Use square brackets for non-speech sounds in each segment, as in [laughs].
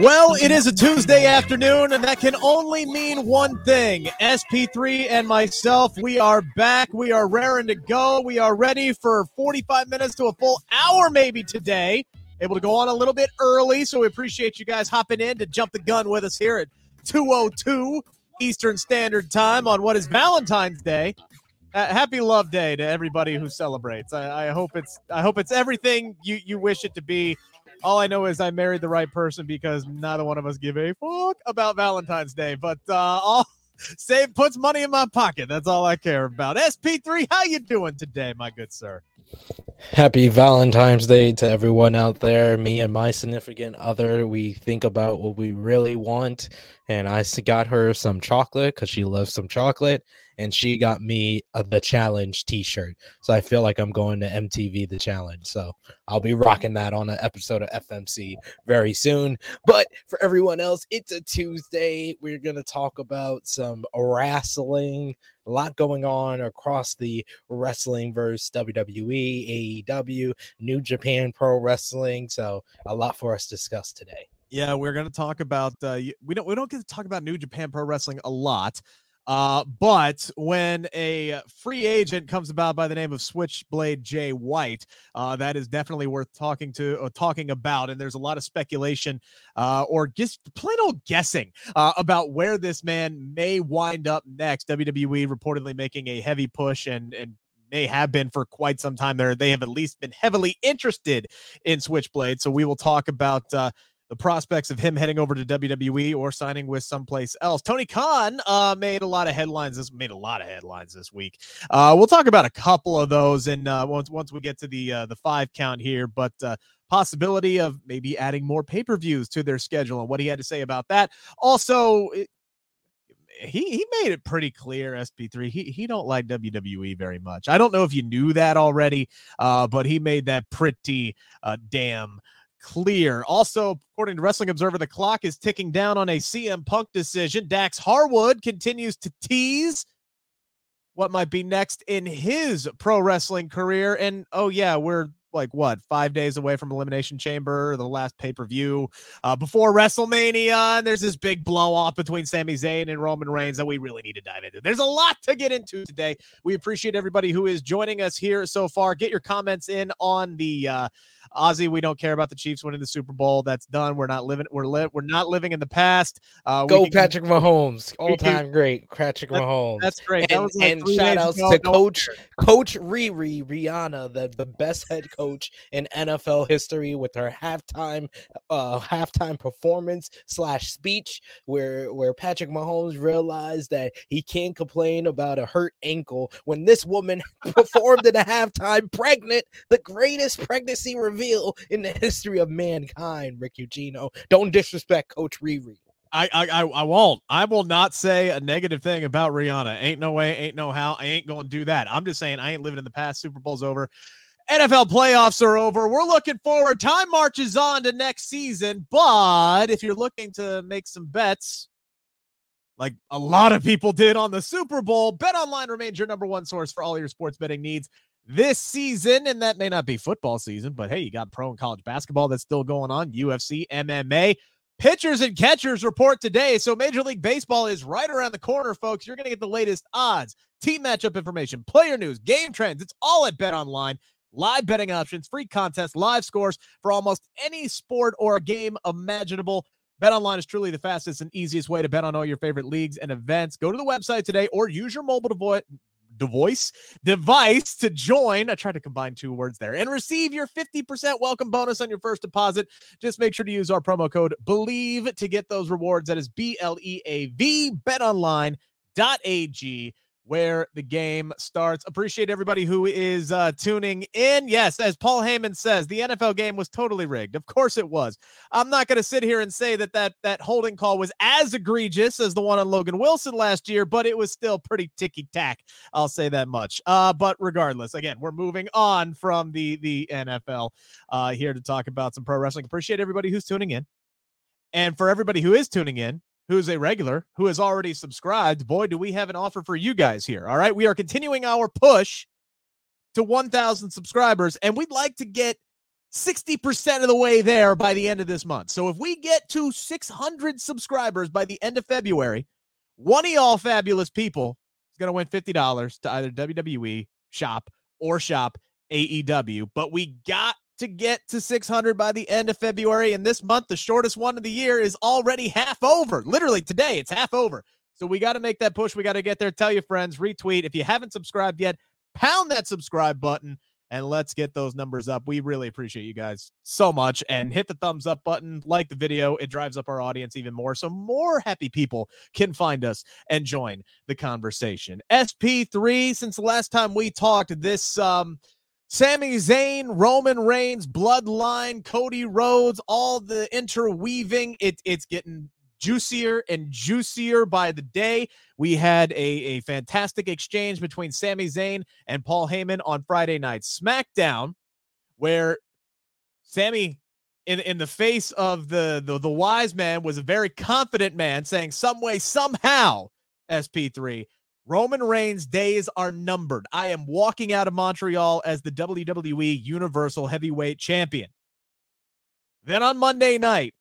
Well, it is a Tuesday afternoon, and that can only mean one thing. SP3 and myself, we are back. We are raring to go. We are ready for 45 minutes to a full hour, maybe today. Able to go on a little bit early, so we appreciate you guys hopping in to jump the gun with us here at 202 Eastern Standard Time on what is Valentine's Day. Uh, happy Love Day to everybody who celebrates. I, I hope it's I hope it's everything you you wish it to be. All I know is I married the right person because neither one of us give a fuck about Valentine's Day. But uh, all [laughs] save puts money in my pocket. That's all I care about. SP3, how you doing today, my good sir? Happy Valentine's Day to everyone out there. Me and my significant other, we think about what we really want. And I got her some chocolate because she loves some chocolate. And she got me a, the challenge t shirt. So I feel like I'm going to MTV the challenge. So I'll be rocking that on an episode of FMC very soon. But for everyone else, it's a Tuesday. We're going to talk about some wrestling, a lot going on across the wrestling versus WWE, AEW, New Japan Pro Wrestling. So a lot for us to discuss today. Yeah, we're going to talk about uh, we don't we don't get to talk about New Japan Pro Wrestling a lot. Uh, but when a free agent comes about by the name of Switchblade Jay White, uh, that is definitely worth talking to or talking about. And there's a lot of speculation uh, or just plain old guessing uh, about where this man may wind up next. WWE reportedly making a heavy push and and may have been for quite some time there. They have at least been heavily interested in Switchblade. So we will talk about uh, the prospects of him heading over to WWE or signing with someplace else. Tony Khan uh, made a lot of headlines. This made a lot of headlines this week. Uh, we'll talk about a couple of those, and uh, once once we get to the uh, the five count here, but. Uh, possibility of maybe adding more pay-per-views to their schedule and what he had to say about that also it, he he made it pretty clear sp3 he he don't like wwe very much i don't know if you knew that already uh but he made that pretty uh damn clear. Also, according to Wrestling Observer, the clock is ticking down on a CM Punk decision. Dax Harwood continues to tease what might be next in his pro wrestling career. And oh, yeah, we're like what five days away from Elimination Chamber, the last pay per view uh, before WrestleMania. And there's this big blow off between Sami Zayn and Roman Reigns that we really need to dive into. There's a lot to get into today. We appreciate everybody who is joining us here so far. Get your comments in on the uh, Ozzy, we don't care about the Chiefs winning the Super Bowl. That's done. We're not living. We're li- We're not living in the past. Uh, Go can, Patrick Mahomes, all time great Patrick Mahomes. That's great. And, that like and shout outs to Coach Coach Riri Rihanna, the, the best head coach in NFL history, with her halftime uh halftime performance slash speech, where where Patrick Mahomes realized that he can't complain about a hurt ankle when this woman [laughs] performed in a halftime pregnant, the greatest pregnancy reveal reveal in the history of mankind, Rick Ucchino. Don't disrespect Coach Riri. I, I I won't. I will not say a negative thing about Rihanna. Ain't no way, ain't no how. I ain't going to do that. I'm just saying I ain't living in the past. Super Bowl's over. NFL playoffs are over. We're looking forward. Time marches on to next season. But if you're looking to make some bets, like a lot of people did on the Super Bowl, Bet Online remains your number one source for all your sports betting needs this season, and that may not be football season, but hey, you got pro and college basketball that's still going on, UFC, MMA. Pitchers and catchers report today. So Major League Baseball is right around the corner, folks. You're going to get the latest odds, team matchup information, player news, game trends. It's all at Bet Online. Live betting options, free contests, live scores for almost any sport or game imaginable. Bet online is truly the fastest and easiest way to bet on all your favorite leagues and events. Go to the website today or use your mobile device device device to join. I tried to combine two words there and receive your 50% welcome bonus on your first deposit. Just make sure to use our promo code BLEAV to get those rewards. That is B L E A V betonline.ag. where the game starts. Appreciate everybody who is uh, tuning in. Yes, as Paul Heyman says, the NFL game was totally rigged. Of course it was. I'm not going to sit here and say that, that that holding call was as egregious as the one on Logan Wilson last year, but it was still pretty ticky tack. I'll say that much. Uh, but regardless, again, we're moving on from the the NFL uh, here to talk about some pro wrestling. Appreciate everybody who's tuning in. And for everybody who is tuning in, who's a regular, who has already subscribed, boy, do we have an offer for you guys here. All right. We are continuing our push to 1,000 subscribers, and we'd like to get 60% of the way there by the end of this month. So if we get to 600 subscribers by the end of February, one of y'all fabulous people is going to win $50 to either WWE shop or shop AEW. But we got to get to 600 by the end of February. And this month, the shortest one of the year, is already half over. Literally today, it's half over. So we got to make that push. We got to get there. Tell your friends, retweet. If you haven't subscribed yet, pound that subscribe button and let's get those numbers up. We really appreciate you guys so much. And hit the thumbs up button, like the video. It drives up our audience even more. So more happy people can find us and join the conversation. SP3, since the last time we talked, this um Sami Zayn, Roman Reigns, Bloodline, Cody Rhodes, all the interweaving. It, it's getting juicier and juicier by the day. We had a, a fantastic exchange between Sami Zayn and Paul Heyman on Friday night SmackDown, where Sami, in, in the face of the, the the wise man, was a very confident man, saying, "Some way, somehow, SP3, Roman Reigns' days are numbered. I am walking out of Montreal as the WWE Universal Heavyweight Champion. Then on Monday night,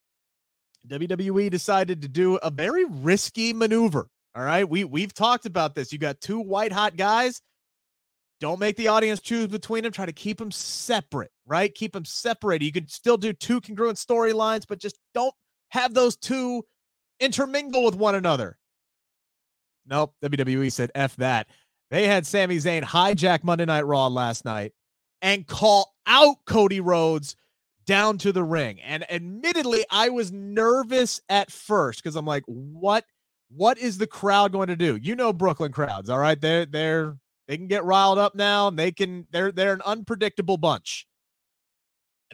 WWE decided to do a very risky maneuver. All right, we we've talked about this. You got two white hot guys. Don't make the audience choose between them. Try to keep them separate, right? Keep them separated. You could still do two congruent storylines, but just don't have those two intermingle with one another. Nope. WWE said F that. They had Sami Zayn hijack Monday Night Raw last night and call out Cody Rhodes down to the ring. And admittedly, I was nervous at first because I'm like, what what is the crowd going to do? You know Brooklyn crowds, all right? They're they're they can get riled up now and they can they're they're an unpredictable bunch.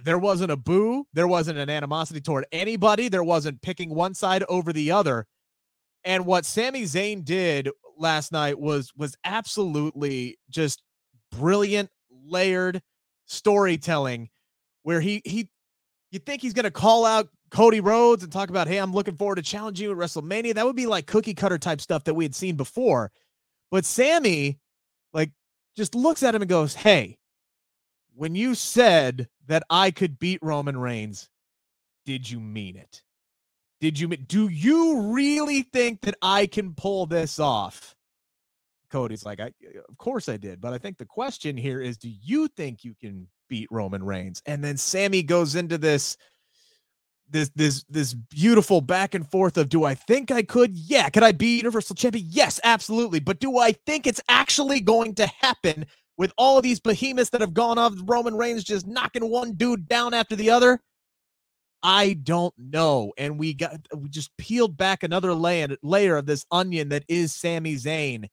There wasn't a boo, there wasn't an animosity toward anybody, there wasn't picking one side over the other. And what Sami Zayn did last night was was absolutely just brilliant, layered storytelling where he he you think he's to call out Cody Rhodes and talk about, "Hey, I'm looking forward to challenging you at WrestleMania." That would be like cookie cutter type stuff that we had seen before. But Sami, like just looks at him and goes, "Hey, when you said that I could beat Roman Reigns, did you mean it?" Did you do you really think that I can pull this off? Cody's like, I of course I did, but I think the question here is do you think you can beat Roman Reigns? And then Sami goes into this this this this beautiful back and forth of do I think I could? Yeah. Could I be Universal Champion? Yes, absolutely. But do I think it's actually going to happen with all of these behemoths that have gone off Roman Reigns just knocking one dude down after the other? I don't know. And we got we just peeled back another layer layer of this onion that is Sami Zayn.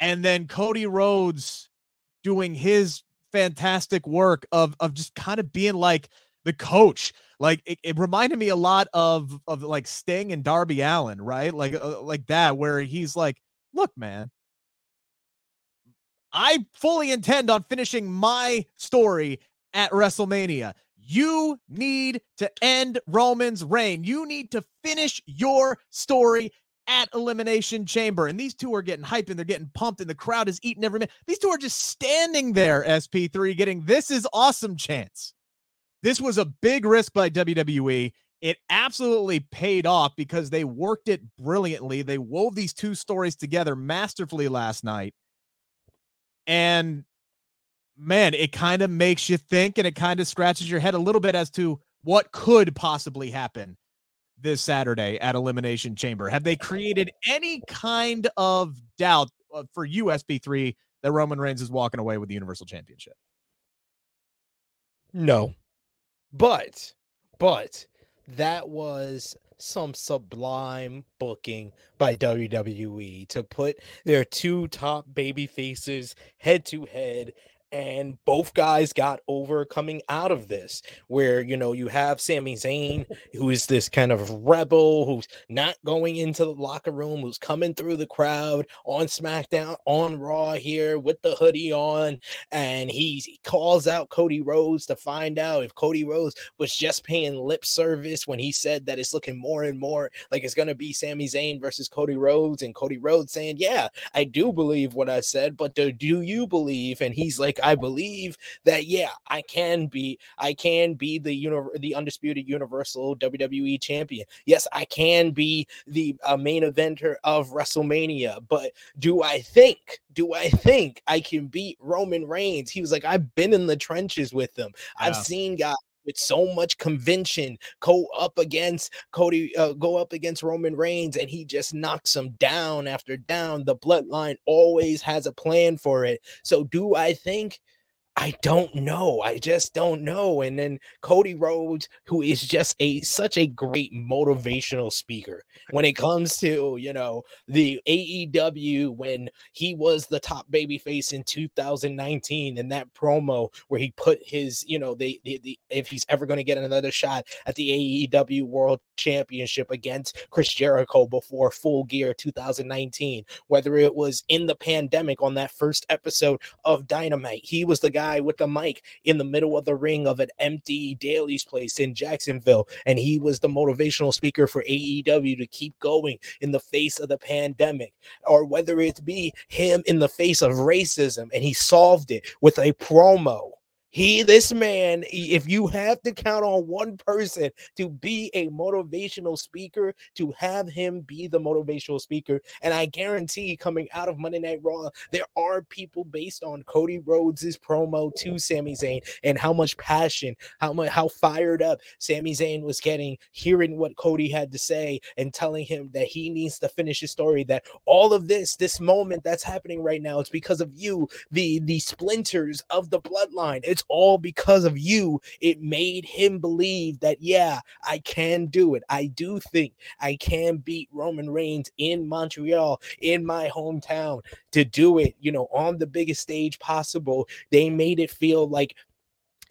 And then Cody Rhodes doing his fantastic work of of just kind of being like the coach. Like it, it reminded me a lot of of like Sting and Darby Allin, right? Like uh, like that where he's like, "Look, man, I fully intend on finishing my story at WrestleMania. You need to end Roman's reign. You need to finish your story at Elimination Chamber. And these two are getting hyped and they're getting pumped, and the crowd is eating every minute. These two are just standing there, SP3, getting this is awesome chance. This was a big risk by WWE. It absolutely paid off because they worked it brilliantly. They wove these two stories together masterfully last night. And man, it kind of makes you think and it kind of scratches your head a little bit as to what could possibly happen this Saturday at Elimination Chamber. Have they created any kind of doubt uh, for you, SP3, that Roman Reigns is walking away with the Universal Championship? No. But, but that was some sublime booking by WWE to put their two top baby faces head to head and both guys got over coming out of this where you know you have Sami Zayn who is this kind of rebel who's not going into the locker room who's coming through the crowd on SmackDown on Raw here with the hoodie on and he, calls out Cody Rhodes to find out if Cody Rhodes was just paying lip service when he said that it's looking more and more like it's going to be Sami Zayn versus Cody Rhodes and Cody Rhodes saying yeah I do believe what I said but do, do you believe? And he's like I believe that yeah, I can be I can be the the undisputed universal WWE champion. Yes, I can be the uh, main eventer of WrestleMania, but do I think do I think I can beat Roman Reigns? He was like, I've been in the trenches with them. Yeah. I've seen guys with so much convention go up against Cody, uh, go up against Roman Reigns, and he just knocks him down after down. The bloodline always has a plan for it. So, do I think I don't know. I just don't know. And then Cody Rhodes, who is just a such a great motivational speaker when it comes to you know the AEW when he was the top baby face in 2019 and that promo where he put his you know the, the, the if he's ever going to get another shot at the AEW World Championship against Chris Jericho before Full Gear 2019, whether it was in the pandemic on that first episode of Dynamite, he was the guy guy with the mic in the middle of the ring of an empty Daily's place in Jacksonville. And he was the motivational speaker for AEW to keep going in the face of the pandemic, or whether it be him in the face of racism and he solved it with a promo he, this man, if you have to count on one person to be a motivational speaker, to have him be the motivational speaker, and I guarantee coming out of Monday Night Raw, there are people based on Cody Rhodes' promo to Sami Zayn and how much passion, how much, how fired up Sami Zayn was getting, hearing what Cody had to say and telling him that he needs to finish his story. That all of this, this moment that's happening right now, it's because of you, the the splinters of the bloodline. It's it's all because of you. It made him believe that, yeah, I can do it. I do think I can beat Roman Reigns in Montreal, in my hometown, to do it, you know, on the biggest stage possible. They made it feel like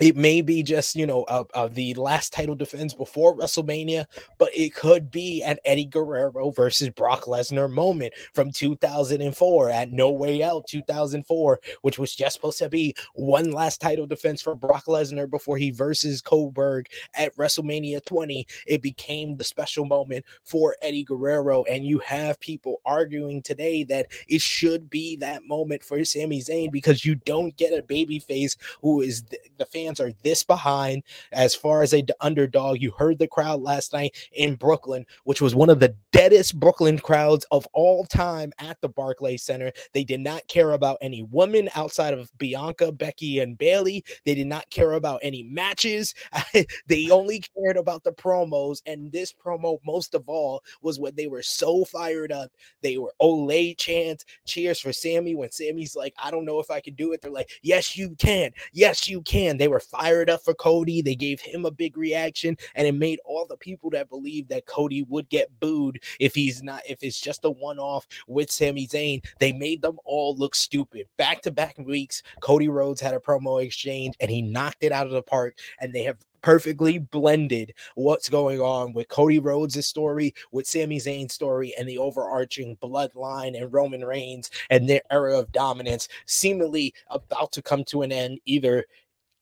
it may be just you know uh, uh, the last title defense before WrestleMania, but it could be an Eddie Guerrero versus Brock Lesnar moment from 2004 at No Way Out 2004, which was just supposed to be one last title defense for Brock Lesnar before he versus Goldberg at WrestleMania 20. It became the special moment for Eddie Guerrero, and you have people arguing today that it should be that moment for Sami Zayn because you don't get a babyface who is the, the fan are this behind as far as a underdog. You heard the crowd last night in Brooklyn, which was one of the deadest Brooklyn crowds of all time at the Barclays Center. They did not care about any woman outside of Bianca, Becky, and Bayley. They did not care about any matches. [laughs] they only cared about the promos. And this promo, most of all, was when they were so fired up. They were Olay chants, cheers for Sami. When Sami's like, I don't know if I can do it. They're like, Yes, you can. Yes, you can. They were fired up for Cody. They gave him a big reaction, and it made all the people that believed that Cody would get booed if he's not, if it's just a one off with Sami Zayn, they made them all look stupid. Back to back weeks, Cody Rhodes had a promo exchange and he knocked it out of the park, and they have perfectly blended what's going on with Cody Rhodes' story, with Sami Zayn's story, and the overarching bloodline and Roman Reigns and their era of dominance seemingly about to come to an end either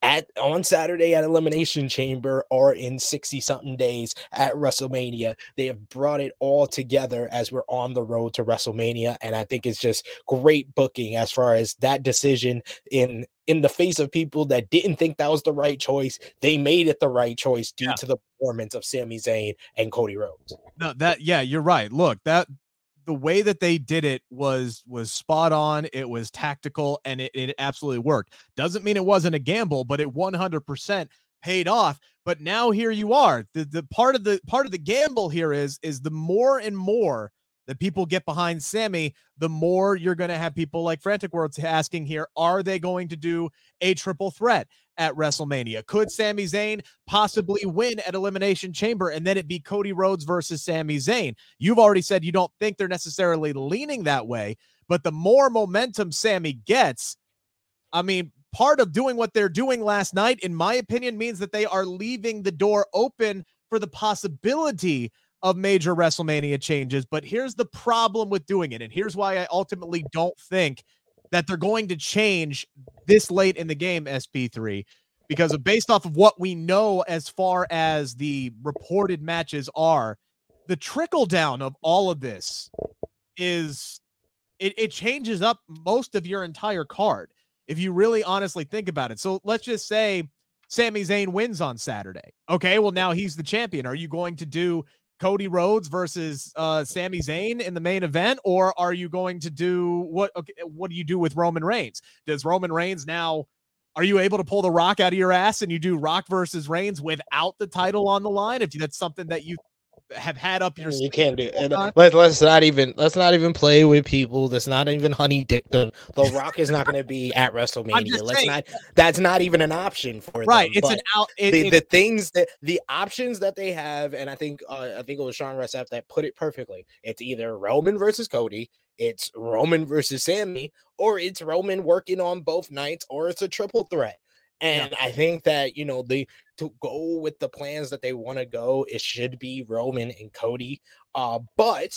at on Saturday at Elimination Chamber or in 60 something days at WrestleMania. They have brought it all together as we're on the road to WrestleMania. And I think it's just great booking as far as that decision in in the face of people that didn't think that was the right choice. They made it the right choice due yeah. to the performance of Sami Zayn and Cody Rhodes. No, that yeah, you're right. Look, that the way that they did it was was spot on it was tactical and it, it absolutely worked. Doesn't mean it wasn't a gamble but it 100% paid off but now here you are. The, the part of the part of the gamble here is is the more and more that people get behind Sami, the more you're going to have people like Frantic Worlds asking here, are they going to do a triple threat at WrestleMania? Could Sami Zayn possibly win at Elimination Chamber and then it be Cody Rhodes versus Sami Zayn? You've already said you don't think they're necessarily leaning that way, but the more momentum Sami gets, I mean, part of doing what they're doing last night, in my opinion, means that they are leaving the door open for the possibility of major WrestleMania changes. But here's the problem with doing it. And here's why I ultimately don't think that they're going to change this late in the game, SP3, because based off of what we know as far as the reported matches are, the trickle down of all of this is it, it changes up most of your entire card if you really honestly think about it. So let's just say Sami Zayn wins on Saturday. Okay, well now he's the champion. Are you going to do Cody Rhodes versus uh Sami Zayn in the main event or are you going to do what okay, what do you do with Roman Reigns? Does Roman Reigns now are you able to pull the rock out of your ass and you do Rock versus Reigns without the title on the line if that's something that you have had up your. You can't do it. Let, let's not even let's not even play with people. That's not even honey dick. The, the Rock is not going to be at [laughs] WrestleMania. Let's saying. not. That's not even an option for right. Them. It's but an out. It, the, the things that the options that they have, and I think uh, I think it was Sean Ross that put it perfectly. It's either Roman versus Cody. It's Roman versus Sami, or it's Roman working on both nights, or it's a triple threat. And yeah. I think that, you know, the to go with the plans that they want to go, it should be Roman and Cody. Uh, but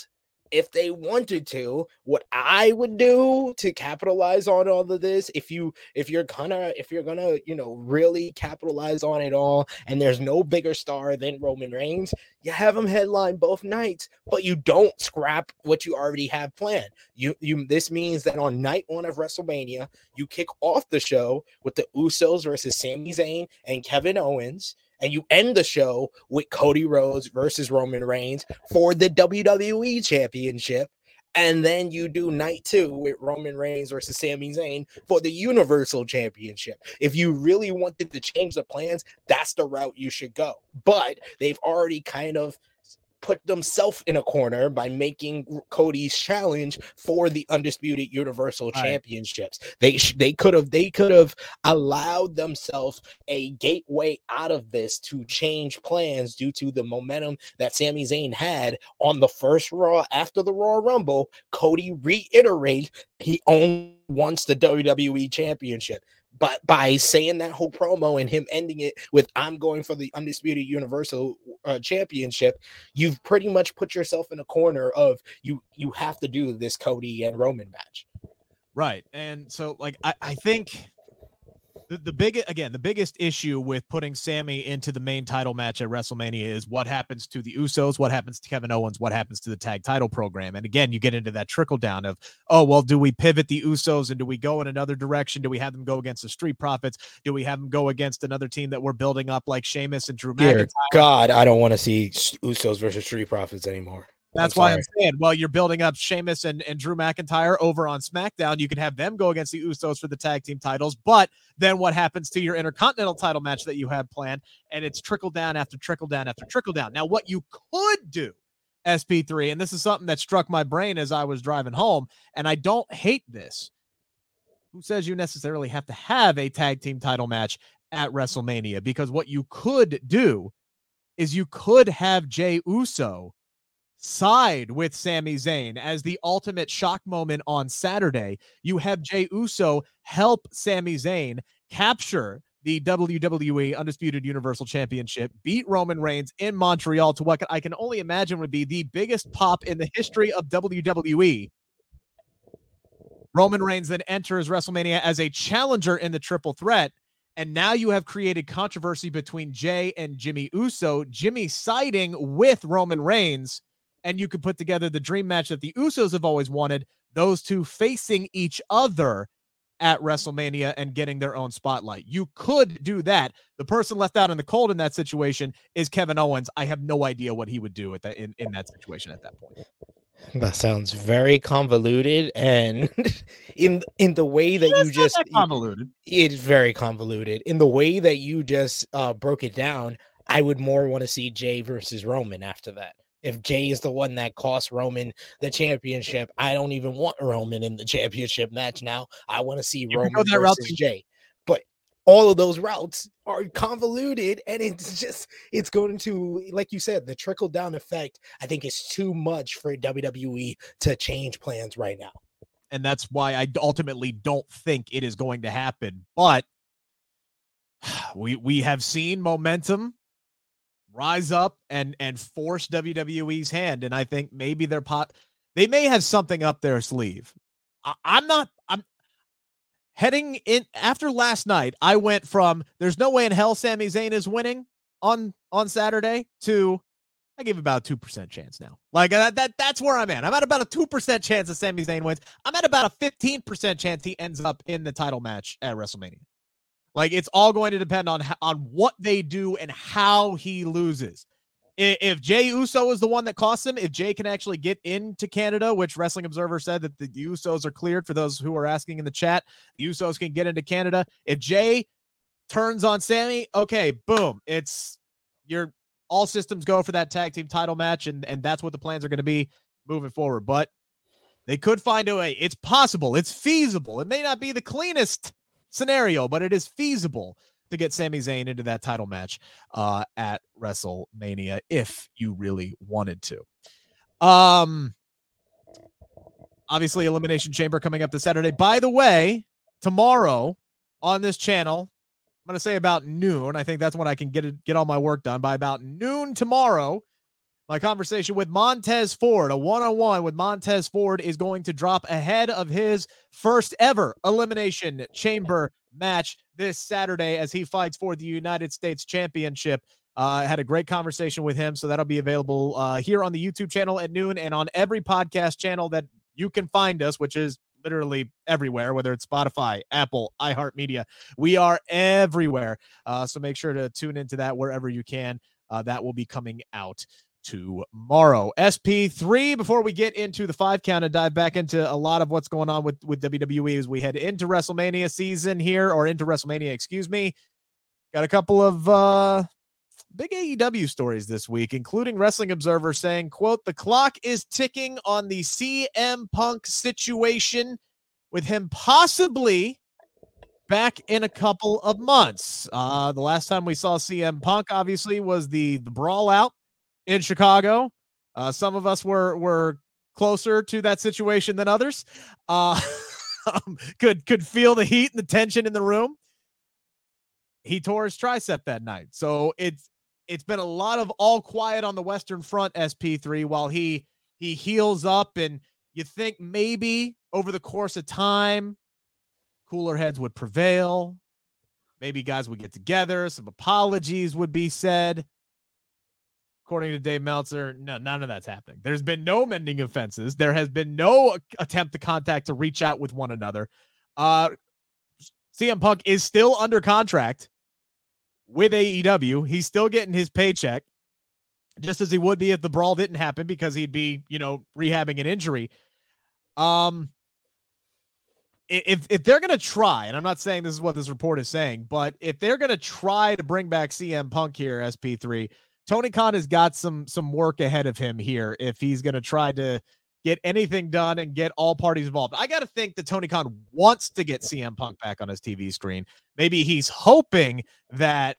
if they wanted to what i would do to capitalize on all of this if you if you're gonna if you're gonna you know really capitalize on it all and there's no bigger star than roman reigns you have him headline both nights but you don't scrap what you already have planned. You you this means that on night one of wrestlemania you kick off the show with the usos versus Sami Zayn and kevin owens and you end the show with Cody Rhodes versus Roman Reigns for the WWE Championship. And then you do night two with Roman Reigns versus Sami Zayn for the Universal Championship. If you really wanted to change the plans, that's the route you should go. But they've already kind of put themselves in a corner by making Cody's challenge for the undisputed Universal right. Championships. They they could have they could have allowed themselves a gateway out of this to change plans due to the momentum that Sami Zayn had on the first Raw after the Royal Rumble. Cody reiterate he only wants the WWE Championship but by saying that whole promo and him ending it with "I'm going for the undisputed Universal uh, Championship," you've pretty much put yourself in a corner of you. You have to do this Cody and Roman match, right? And so, like, I, I think the, the big again the biggest issue with putting Sami into the main title match at WrestleMania is what happens to the Usos, what happens to Kevin Owens, what happens to the tag title program. And again, you get into that trickle down of, oh, well, do we pivot the Usos and do we go in another direction? Do we have them go against the Street Profits? Do we have them go against another team that we're building up like Sheamus and Drew McIntyre? God, I don't want to see Usos versus Street Profits anymore. That's I'm why I'm saying, well, you're building up Sheamus and, and Drew McIntyre over on SmackDown. You can have them go against the Usos for the tag team titles. But then what happens to your Intercontinental title match that you have planned? And it's trickle down after trickle down after trickle down. Now, what you could do, SP3, and this is something that struck my brain as I was driving home, and I don't hate this. Who says you necessarily have to have a tag team title match at WrestleMania? Because what you could do is you could have Jey Uso side with Sami Zayn as the ultimate shock moment on Saturday. You have Jey Uso help Sami Zayn capture the WWE Undisputed Universal Championship, beat Roman Reigns in Montreal to what I can only imagine would be the biggest pop in the history of WWE. Roman Reigns then enters WrestleMania as a challenger in the triple threat. And now you have created controversy between Jey and Jimmy Uso, Jimmy siding with Roman Reigns and you could put together the dream match that the Usos have always wanted, those two facing each other at WrestleMania and getting their own spotlight. You could do that. The person left out in the cold in that situation is Kevin Owens. I have no idea what he would do at that in, in that situation at that point. That sounds very convoluted, and [laughs] in in the way that you just convoluted, it's very convoluted. In the way that you just uh, broke it down, I would more want to see Jey versus Roman after that if Jey is the one that cost Roman the championship, I don't even want Roman in the championship match now. I want to see You Roman that route versus. Jey. But all of those routes are convoluted and it's just it's going to like you said the trickle down effect i think is too much for wwe to change plans right now and that's why I ultimately don't think it is going to happen. But [sighs] we we have seen momentum rise up and and force WWE's hand, and I think maybe they're pot they may have something up their sleeve. I, I'm not. I'm heading in after last night. I went from there's no way in hell Sami Zayn is winning on on Saturday to I give about a two percent chance now. Like that, that that's where I'm at. I'm at about a two percent chance that Sami Zayn wins. I'm at about a fifteen percent chance he ends up in the title match at WrestleMania. Like it's all going to depend on on what they do and how he loses. If Jey Uso is the one that costs him, if Jey can actually get into Canada, which Wrestling Observer said that the Usos are cleared for those who are asking in the chat, the Usos can get into Canada. If Jey turns on Sami, okay, boom, it's you're all systems go for that tag team title match, and and that's what the plans are going to be moving forward. But they could find a way. It's possible. It's feasible. It may not be the cleanest scenario, but it is feasible to get Sami Zayn into that title match uh, at WrestleMania if you really wanted to. Um, obviously, Elimination Chamber coming up this Saturday. By the way, tomorrow on this channel, I'm going to say about noon. I think that's when I can get it, get all my work done by about noon tomorrow. My conversation with Montez Ford, a one on one with Montez Ford, is going to drop ahead of his first ever Elimination Chamber match this Saturday as he fights for the United States Championship. Uh, I had a great conversation with him, so that'll be available uh, here on the YouTube channel at noon and on every podcast channel that you can find us, which is literally everywhere, whether it's Spotify, Apple, iHeartMedia. We are everywhere. Uh, so make sure to tune into that wherever you can. Uh, that will be coming out tomorrow. SP3, before we get into the five count and dive back into a lot of what's going on with, with WWE as we head into WrestleMania season here, or into WrestleMania, excuse me. Got a couple of uh big AEW stories this week, including Wrestling Observer saying, quote, the clock is ticking on the CM Punk situation with him possibly back in a couple of months. Uh, the last time we saw CM Punk, obviously, was the, the brawl out in Chicago. Uh, some of us were were closer to that situation than others. Uh, [laughs] could could feel the heat and the tension in the room. He tore his tricep that night, so it's it's been a lot of all quiet on the Western Front SP3 while he he heals up, and you think maybe over the course of time, cooler heads would prevail. Maybe guys would get together, some apologies would be said according to Dave Meltzer, no, none of that's happening. There's been no mending offenses. There has been no attempt to contact to reach out with one another. Uh, CM Punk is still under contract with AEW. He's still getting his paycheck, just as he would be if the brawl didn't happen because he'd be, you know, rehabbing an injury. Um, if if they're gonna try, and I'm not saying this is what this report is saying, but if they're gonna try to bring back CM Punk here, SP3, Tony Khan has got some some work ahead of him here if he's going to try to get anything done and get all parties involved. I got to think that Tony Khan wants to get CM Punk back on his TV screen. Maybe he's hoping that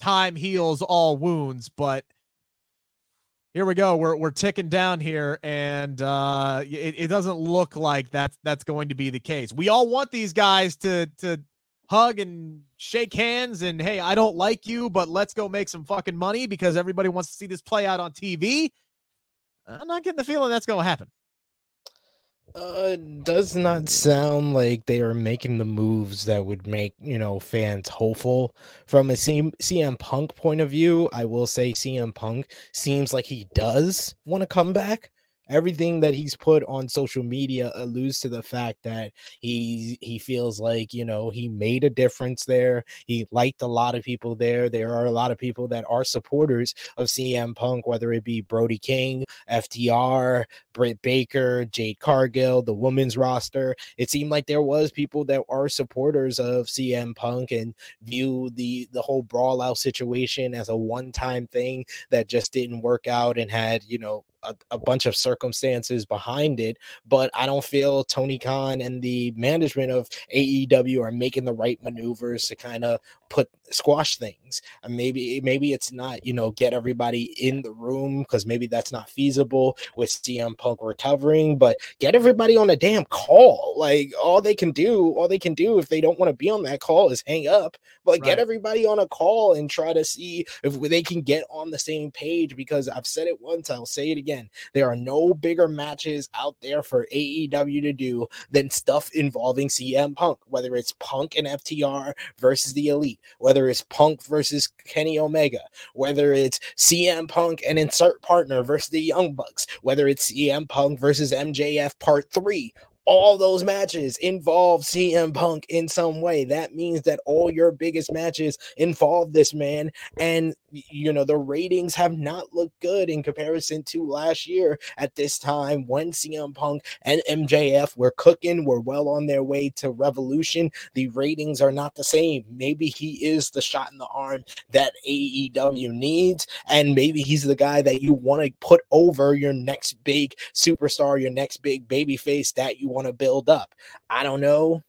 time heals all wounds, but here we go. We're we're ticking down here, and uh, it, it doesn't look like that's that's going to be the case. We all want these guys to to hug and shake hands and hey, I don't like you, but let's go make some fucking money because everybody wants to see this play out on TV. I'm not getting the feeling that's going to happen. uh does not sound like they are making the moves that would make you know fans hopeful from a CM, CM Punk point of view I will say CM Punk seems like he does want to come back everything that he's put on social media alludes to the fact that he he feels like you know he made a difference there. He liked a lot of people there. There are a lot of people that are supporters of CM Punk, whether it be Brody King, FTR, Britt Baker, Jade Cargill, the women's roster. It seemed like there was people that are supporters of CM Punk and view the the whole brawl out situation as a one time thing that just didn't work out and had you know a, a, bunch of circumstances behind it, but I don't feel Tony Khan and the management of AEW are making the right maneuvers to kind of put squash things. And maybe maybe it's not, you know, get everybody in the room because maybe that's not feasible with CM Punk recovering, but get everybody on a damn call. Like all they can do, all they can do if they don't want to be on that call is hang up, but right. get everybody on a call and try to see if they can get on the same page because I've said it once, I'll say it again again, there are no bigger matches out there for AEW to do than stuff involving CM Punk, whether it's Punk and FTR versus the Elite, whether it's Punk versus Kenny Omega, whether it's CM Punk and insert partner versus the Young Bucks, whether it's CM Punk versus MJF part three, all those matches involve CM Punk in some way. That means that all your biggest matches involve this man. And, you know, the ratings have not looked good in comparison to last year at this time when CM Punk and MJF were cooking, were well on their way to revolution. The ratings are not the same. Maybe he is the shot in the arm that AEW needs. And maybe he's the guy that you want to put over your next big superstar, your next big baby face that you want to build up. I don't know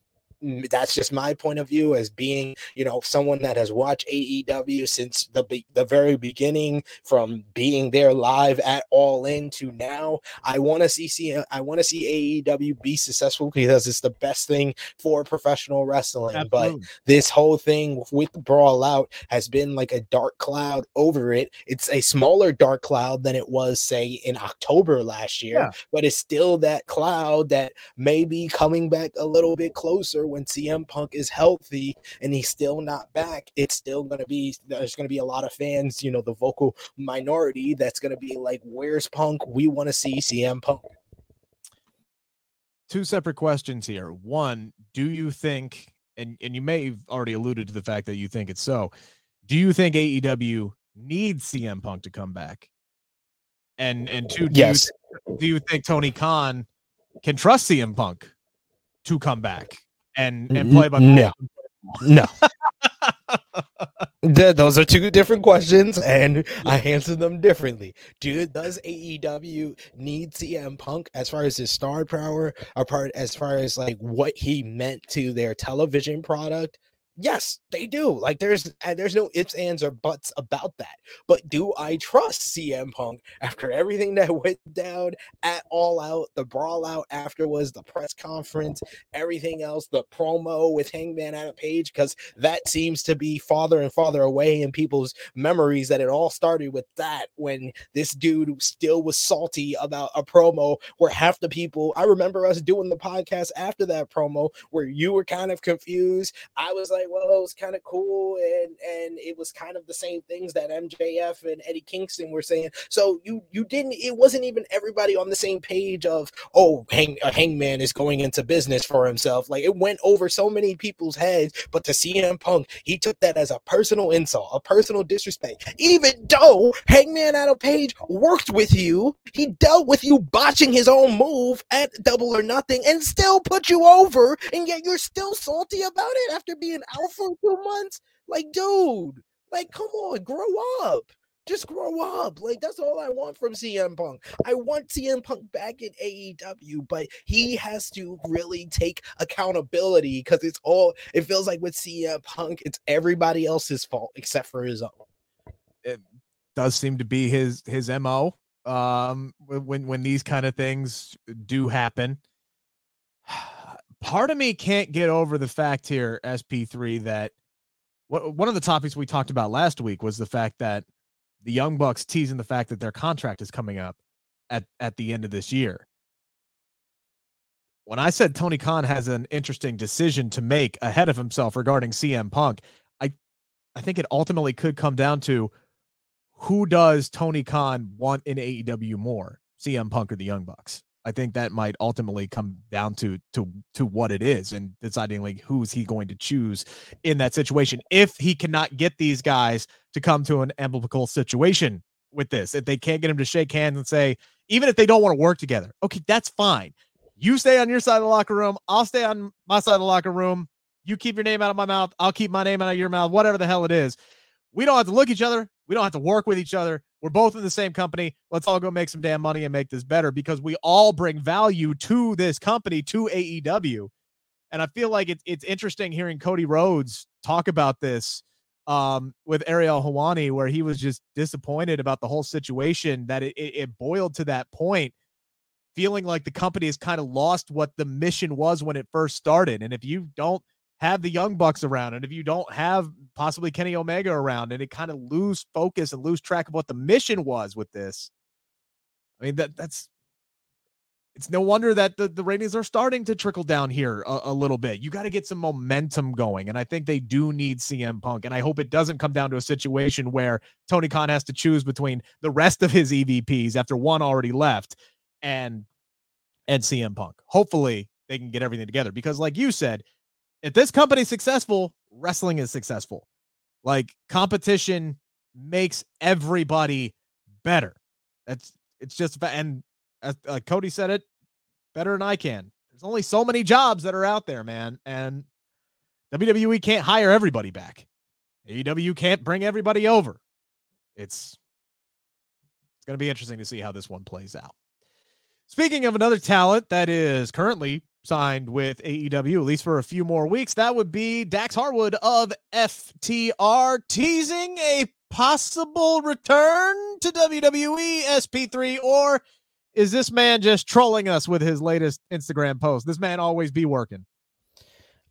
that's just my point of view as being you know someone that has watched AEW since the be- the very beginning from being there live at all in to now I want to see, see I want to see AEW be successful because it's the best thing for professional wrestling Absolutely. but this whole thing with brawl out has been like a dark cloud over it it's a smaller dark cloud than it was say in October last year yeah. but it's still that cloud that may be coming back a little bit closer when CM Punk is healthy and he's still not back, it's still going to be there's going to be a lot of fans, you know, the vocal minority that's going to be like, "Where's Punk? We want to see CM Punk." Two separate questions here. One, do you think, and and you may have already alluded to the fact that you think it's so, do you think AEW needs CM Punk to come back? And and two, do yes. you, do you think Tony Khan can trust CM Punk to come back? And and play by no. [laughs] No. Those are two different questions and i answer them differently. Dude does aew need cm punk as far as his star power apart as far as like what he meant to their television product Yes, they do. Like there's uh, there's no ifs, ands, or buts about that. But do I trust CM Punk after everything that [laughs] went down at All Out, the brawl out afterwards, the press conference, everything else, the promo with Hangman Adam Page? Because that seems to be farther and farther away in people's memories that it all started with that when this dude still was salty about a promo where half the people I remember us doing the podcast after that promo where you were kind of confused. I was like like, well, it was kind of cool, and and it was kind of the same things that MJF and Eddie Kingston were saying. So you you didn't. It wasn't even everybody on the same page of oh, Hang a Hangman is going into business for himself. Like it went over so many people's heads. But to CM Punk, he took that as a personal insult, a personal disrespect. Even though Hangman Adam Page worked with you, he dealt with you botching his own move at Double or Nothing, and still put you over, and yet you're still salty about it after being out for two months. Like, dude, like, come on, grow up. Just grow up. Like, that's all I want from CM Punk. I want CM Punk back in AEW, but he has to really take accountability because it's all, it feels like with CM Punk, it's everybody else's fault except for his own. It does seem to be his his MO um when when these kind of things do happen [sighs] [sighs] part of me can't get over the fact here, SP3, that what, one of the topics we talked about last week was the fact that the Young Bucks teasing the fact that their contract is coming up at, at the end of this year. When I said Tony Khan has an interesting decision to make ahead of himself regarding CM Punk, I I think it ultimately could come down to who does Tony Khan want in AEW more, CM Punk or the Young Bucks. I think that might ultimately come down to to to what it is and deciding like who's he going to choose in that situation if he cannot get these guys to come to an amicable situation with this. If they can't get him to shake hands and say, even if they don't want to work together, okay, that's fine. You stay on your side of the locker room. I'll stay on my side of the locker room. You keep your name out of my mouth. I'll keep my name out of your mouth, whatever the hell it is. We don't have to look each other. We don't have to work with each other. We're both in the same company. Let's all go make some damn money and make this better because we all bring value to this company, to AEW. And I feel like it's it's interesting hearing Cody Rhodes talk about this um, with Ariel Helwani, where he was just disappointed about the whole situation, that it, it, it boiled to that point, feeling like the company has kind of lost what the mission was when it first started. And if you don't have the Young Bucks around, and if you don't have possibly Kenny Omega around, and it kind of lose focus and lose track of what the mission was with this. I mean that that's it's no wonder that the, the ratings are starting to trickle down here a, a little bit. You got to get some momentum going. And I think they do need CM Punk. And I hope it doesn't come down to a situation where Tony Khan has to choose between the rest of his EVPs after one already left and and CM Punk. Hopefully they can get everything together. Because like you said, if this company's successful, wrestling is successful. Like competition makes everybody better. That's it's just and as uh, Cody said it better than I can. There's only so many jobs that are out there, man, and WWE can't hire everybody back. AEW can't bring everybody over. It's it's going to be interesting to see how this one plays out. Speaking of another talent that is currently signed with AEW, at least for a few more weeks, that would be Dax Harwood of FTR teasing a possible return to WWE SP3 or is this man just trolling us with his latest Instagram post? This man always be working.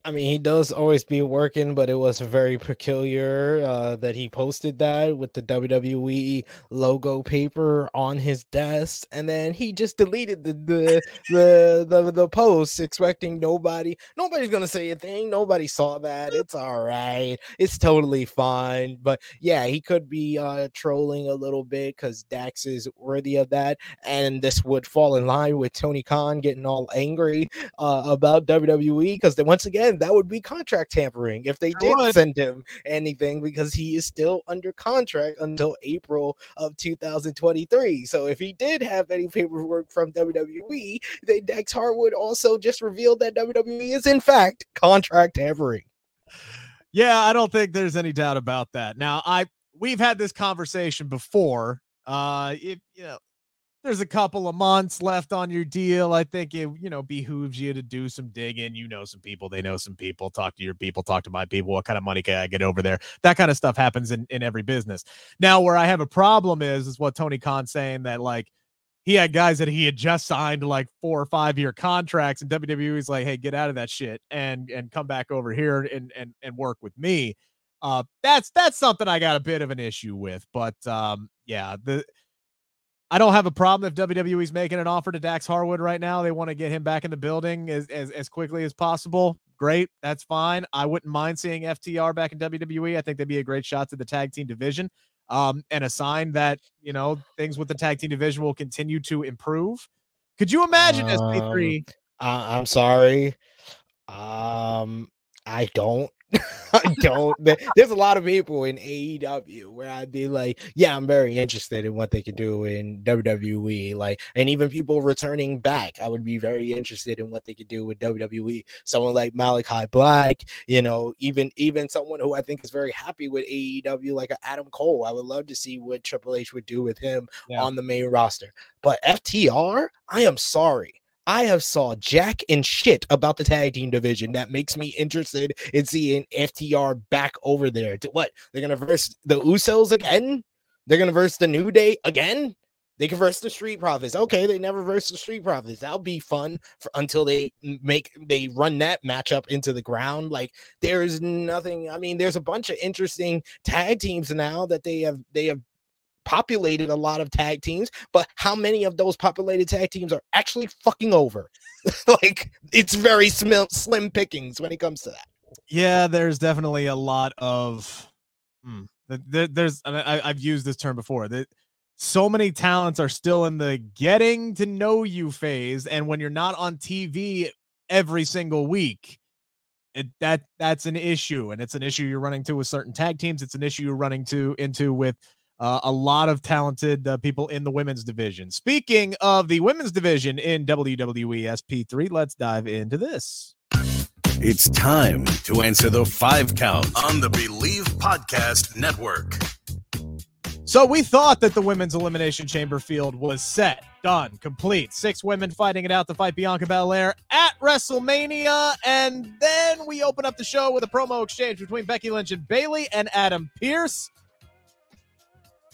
I mean, he does always be working, but it was very peculiar uh, that he posted that with the WWE logo paper on his desk, and then he just deleted the the the the, the post, expecting nobody nobody's gonna say a thing. Nobody saw that. It's all right. It's totally fine. But yeah, he could be uh, trolling a little bit because Dax is worthy of that, and this would fall in line with Tony Khan getting all angry uh, about WWE because once again again, that would be contract tampering if they did send him anything because he is still under contract until April of 2023. So if he did have any paperwork from WWE, then Dax Harwood also just revealed that WWE is in fact contract tampering. Yeah, I don't think there's any doubt about that. Now, I we've had this conversation before. Uh, if you know, there's a couple of months left on your deal. I think it, you know, behooves you to do some digging. You know, some people, they know some people. Talk to your people, talk to my people. What kind of money can I get over there? That kind of stuff happens in, in every business. Now, where I have a problem is, is what Tony Khan saying that like he had guys that he had just signed like four or five year contracts, and WWE's like, hey, get out of that shit and and come back over here and and and work with me. Uh, that's that's something I got a bit of an issue with, but um, yeah, the I don't have a problem if WWE's making an offer to Dax Harwood right now. They want to get him back in the building as, as, as quickly as possible. Great. That's fine. I wouldn't mind seeing FTR back in WWE. I think they'd be a great shot to the tag team division um, and a sign that, you know, things with the tag team division will continue to improve. Could you imagine um, SP3? Uh, I'm sorry. Um, I don't. I [laughs] don't. There's a lot of people in AEW where I'd be like, yeah, I'm very interested in what they can do in WWE. Like, and even people returning back, I would be very interested in what they could do with WWE. Someone like Malachi Black, you know, even even someone who I think is very happy with AEW, like Adam Cole. I would love to see what Triple H would do with him yeah. on the main roster. But FTR, I am sorry. I have saw jack and shit about the tag team division that makes me interested in seeing FTR back over there. To What they're gonna verse the Usos again? They're gonna verse the New Day again? They can verse the Street Profits. Okay, they never verse the Street Profits. That'll be fun for, until they make they run that matchup into the ground. Like there's nothing. I mean, there's a bunch of interesting tag teams now that they have they have populated a lot of tag teams, but how many of those populated tag teams are actually fucking over? [laughs] like it's very slim, slim pickings when it comes to that. Yeah, there's definitely a lot of. Hmm, there's, I, have used this term before. That so many talents are still in the getting to know you phase and when you're not on TV every single week it, that that's an issue and it's an issue you're running to with certain tag teams it's an issue you're running to into with uh, a lot of talented uh, people in the women's division speaking of the women's division in WWE SP3 let's dive into this it's time to answer the five count on the Bleav Podcast Network. So we thought that the women's elimination chamber field was set, done, complete. Six women fighting it out to fight Bianca Belair at WrestleMania, and then we open up the show with a promo exchange between Becky Lynch and Bayley and Adam Pearce.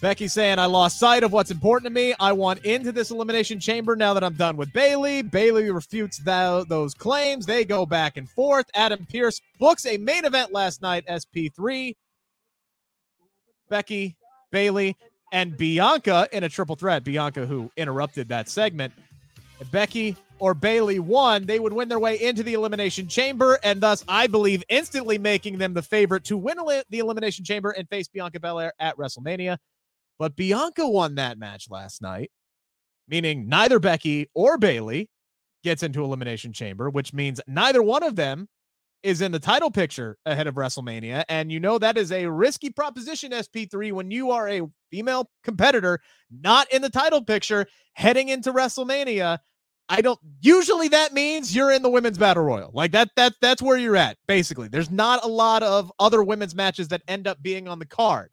Becky saying, I lost sight of what's important to me. I want into this elimination chamber now that I'm done with Bayley. Bayley refutes that, those claims. They go back and forth. Adam Pearce books a main event last night, SP3. Becky Bayley, and Bianca in a triple threat. Bianca, who interrupted that segment. If Becky or Bayley won, they would win their way into the Elimination Chamber, and thus, I believe, instantly making them the favorite to win the Elimination Chamber and face Bianca Belair at WrestleMania. But Bianca won that match last night, meaning neither Becky or Bayley gets into Elimination Chamber, which means neither one of them is in the title picture ahead of WrestleMania. And you know that is a risky proposition, SP3, when you are a female competitor not in the title picture heading into WrestleMania. I don't usually that means you're in the women's battle royal. Like that that that's where you're at basically. There's not a lot of other women's matches that end up being on the card.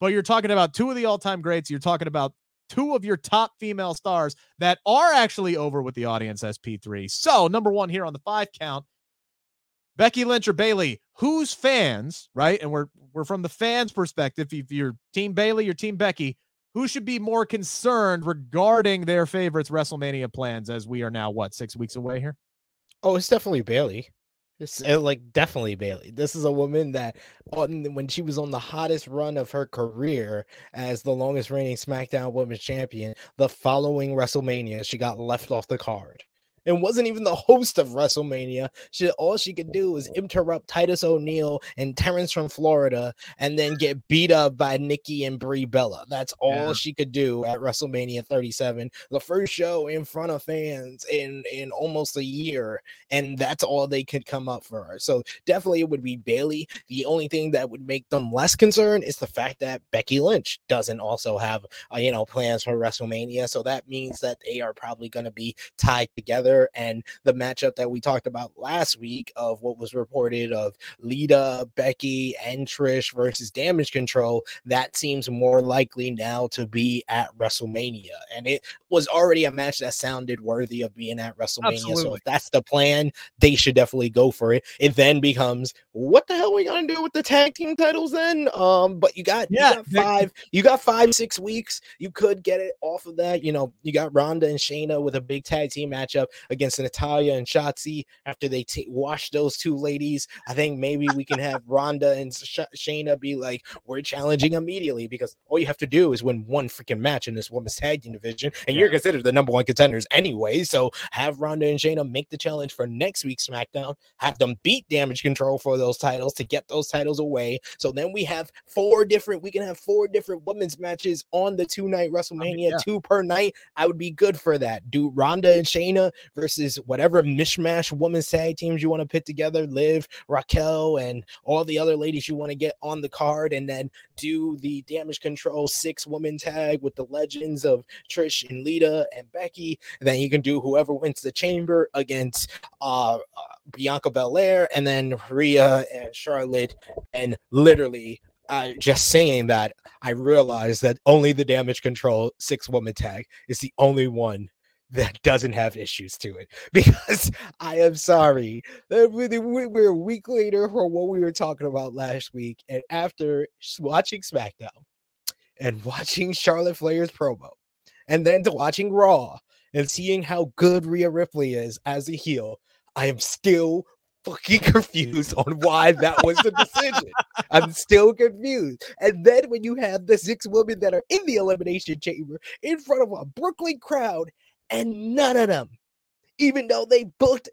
But you're talking about two of the all-time greats, you're talking about two of your top female stars that are actually over with the audience SP3. So, number 1 here on the 5 count Becky Lynch or Bayley, whose fans, right? And we're we're from the fans' perspective. If you're Team Bayley, you're Team Becky, who should be more concerned regarding their favorites' WrestleMania plans as we are now what six weeks away here? Oh, it's definitely Bayley. It's uh, like definitely Bayley. This is a woman that on when she was on the hottest run of her career as the longest reigning SmackDown Women's Champion, the following WrestleMania, she got left off the card and wasn't even the host of WrestleMania. She all she could do was interrupt Titus O'Neil and Terrence from Florida, and then get beat up by Nikki and Brie Bella. That's all yeah. she could do at WrestleMania 37, the first show in front of fans in in almost a year, and that's all they could come up for her. So definitely it would be Bayley. The only thing that would make them less concerned is the fact that Becky Lynch doesn't also have uh, you know plans for WrestleMania, so that means that they are probably going to be tied together together. And the matchup that we talked about last week of what was reported of Lita, Becky, and Trish versus Damage Control, that seems more likely now to be at WrestleMania. And it was already a match that sounded worthy of being at WrestleMania. Absolutely. So if that's the plan, they should definitely go for it. It then becomes what the hell are we gonna do with the tag team titles then? Um, but you got yeah, you got five, you got five, six weeks. You could get it off of that. You know, you got Ronda and Shayna with a big tag team matchup against Natalya and Shotzi after they t- wash those two ladies. I think maybe we can have Ronda and Sh- Shayna be like, we're challenging immediately because all you have to do is win one freaking match in this women's tag team division, and yeah. you're considered the number one contenders anyway. So have Ronda and Shayna make the challenge for next week's SmackDown, have them beat Damage Control for those titles to get those titles away. So then we have four different, we can have four different women's matches on the two night WrestleMania, yeah. two per night. I would be good for that. Do Ronda and Shayna versus whatever mishmash women's tag teams you want to put together, Liv, Raquel, and all the other ladies you want to get on the card, and then do the damage control six woman tag with the legends of Trish and Lita and Becky. And then you can do whoever wins the chamber against uh, uh Bianca Belair, and then Rhea and Charlotte, and literally uh, just saying that, I realized that only the damage control six woman tag is the only one that doesn't have issues to it [laughs] because I am sorry we're a week later from what we were talking about last week, and after watching SmackDown and watching Charlotte Flair's promo, and then to watching Raw and seeing how good Rhea Ripley is as a heel, I am still fucking [laughs] confused on why that was the decision. I'm still confused. And then when you have the six women that are in the elimination chamber in front of a Brooklyn crowd and none of them, even though they booked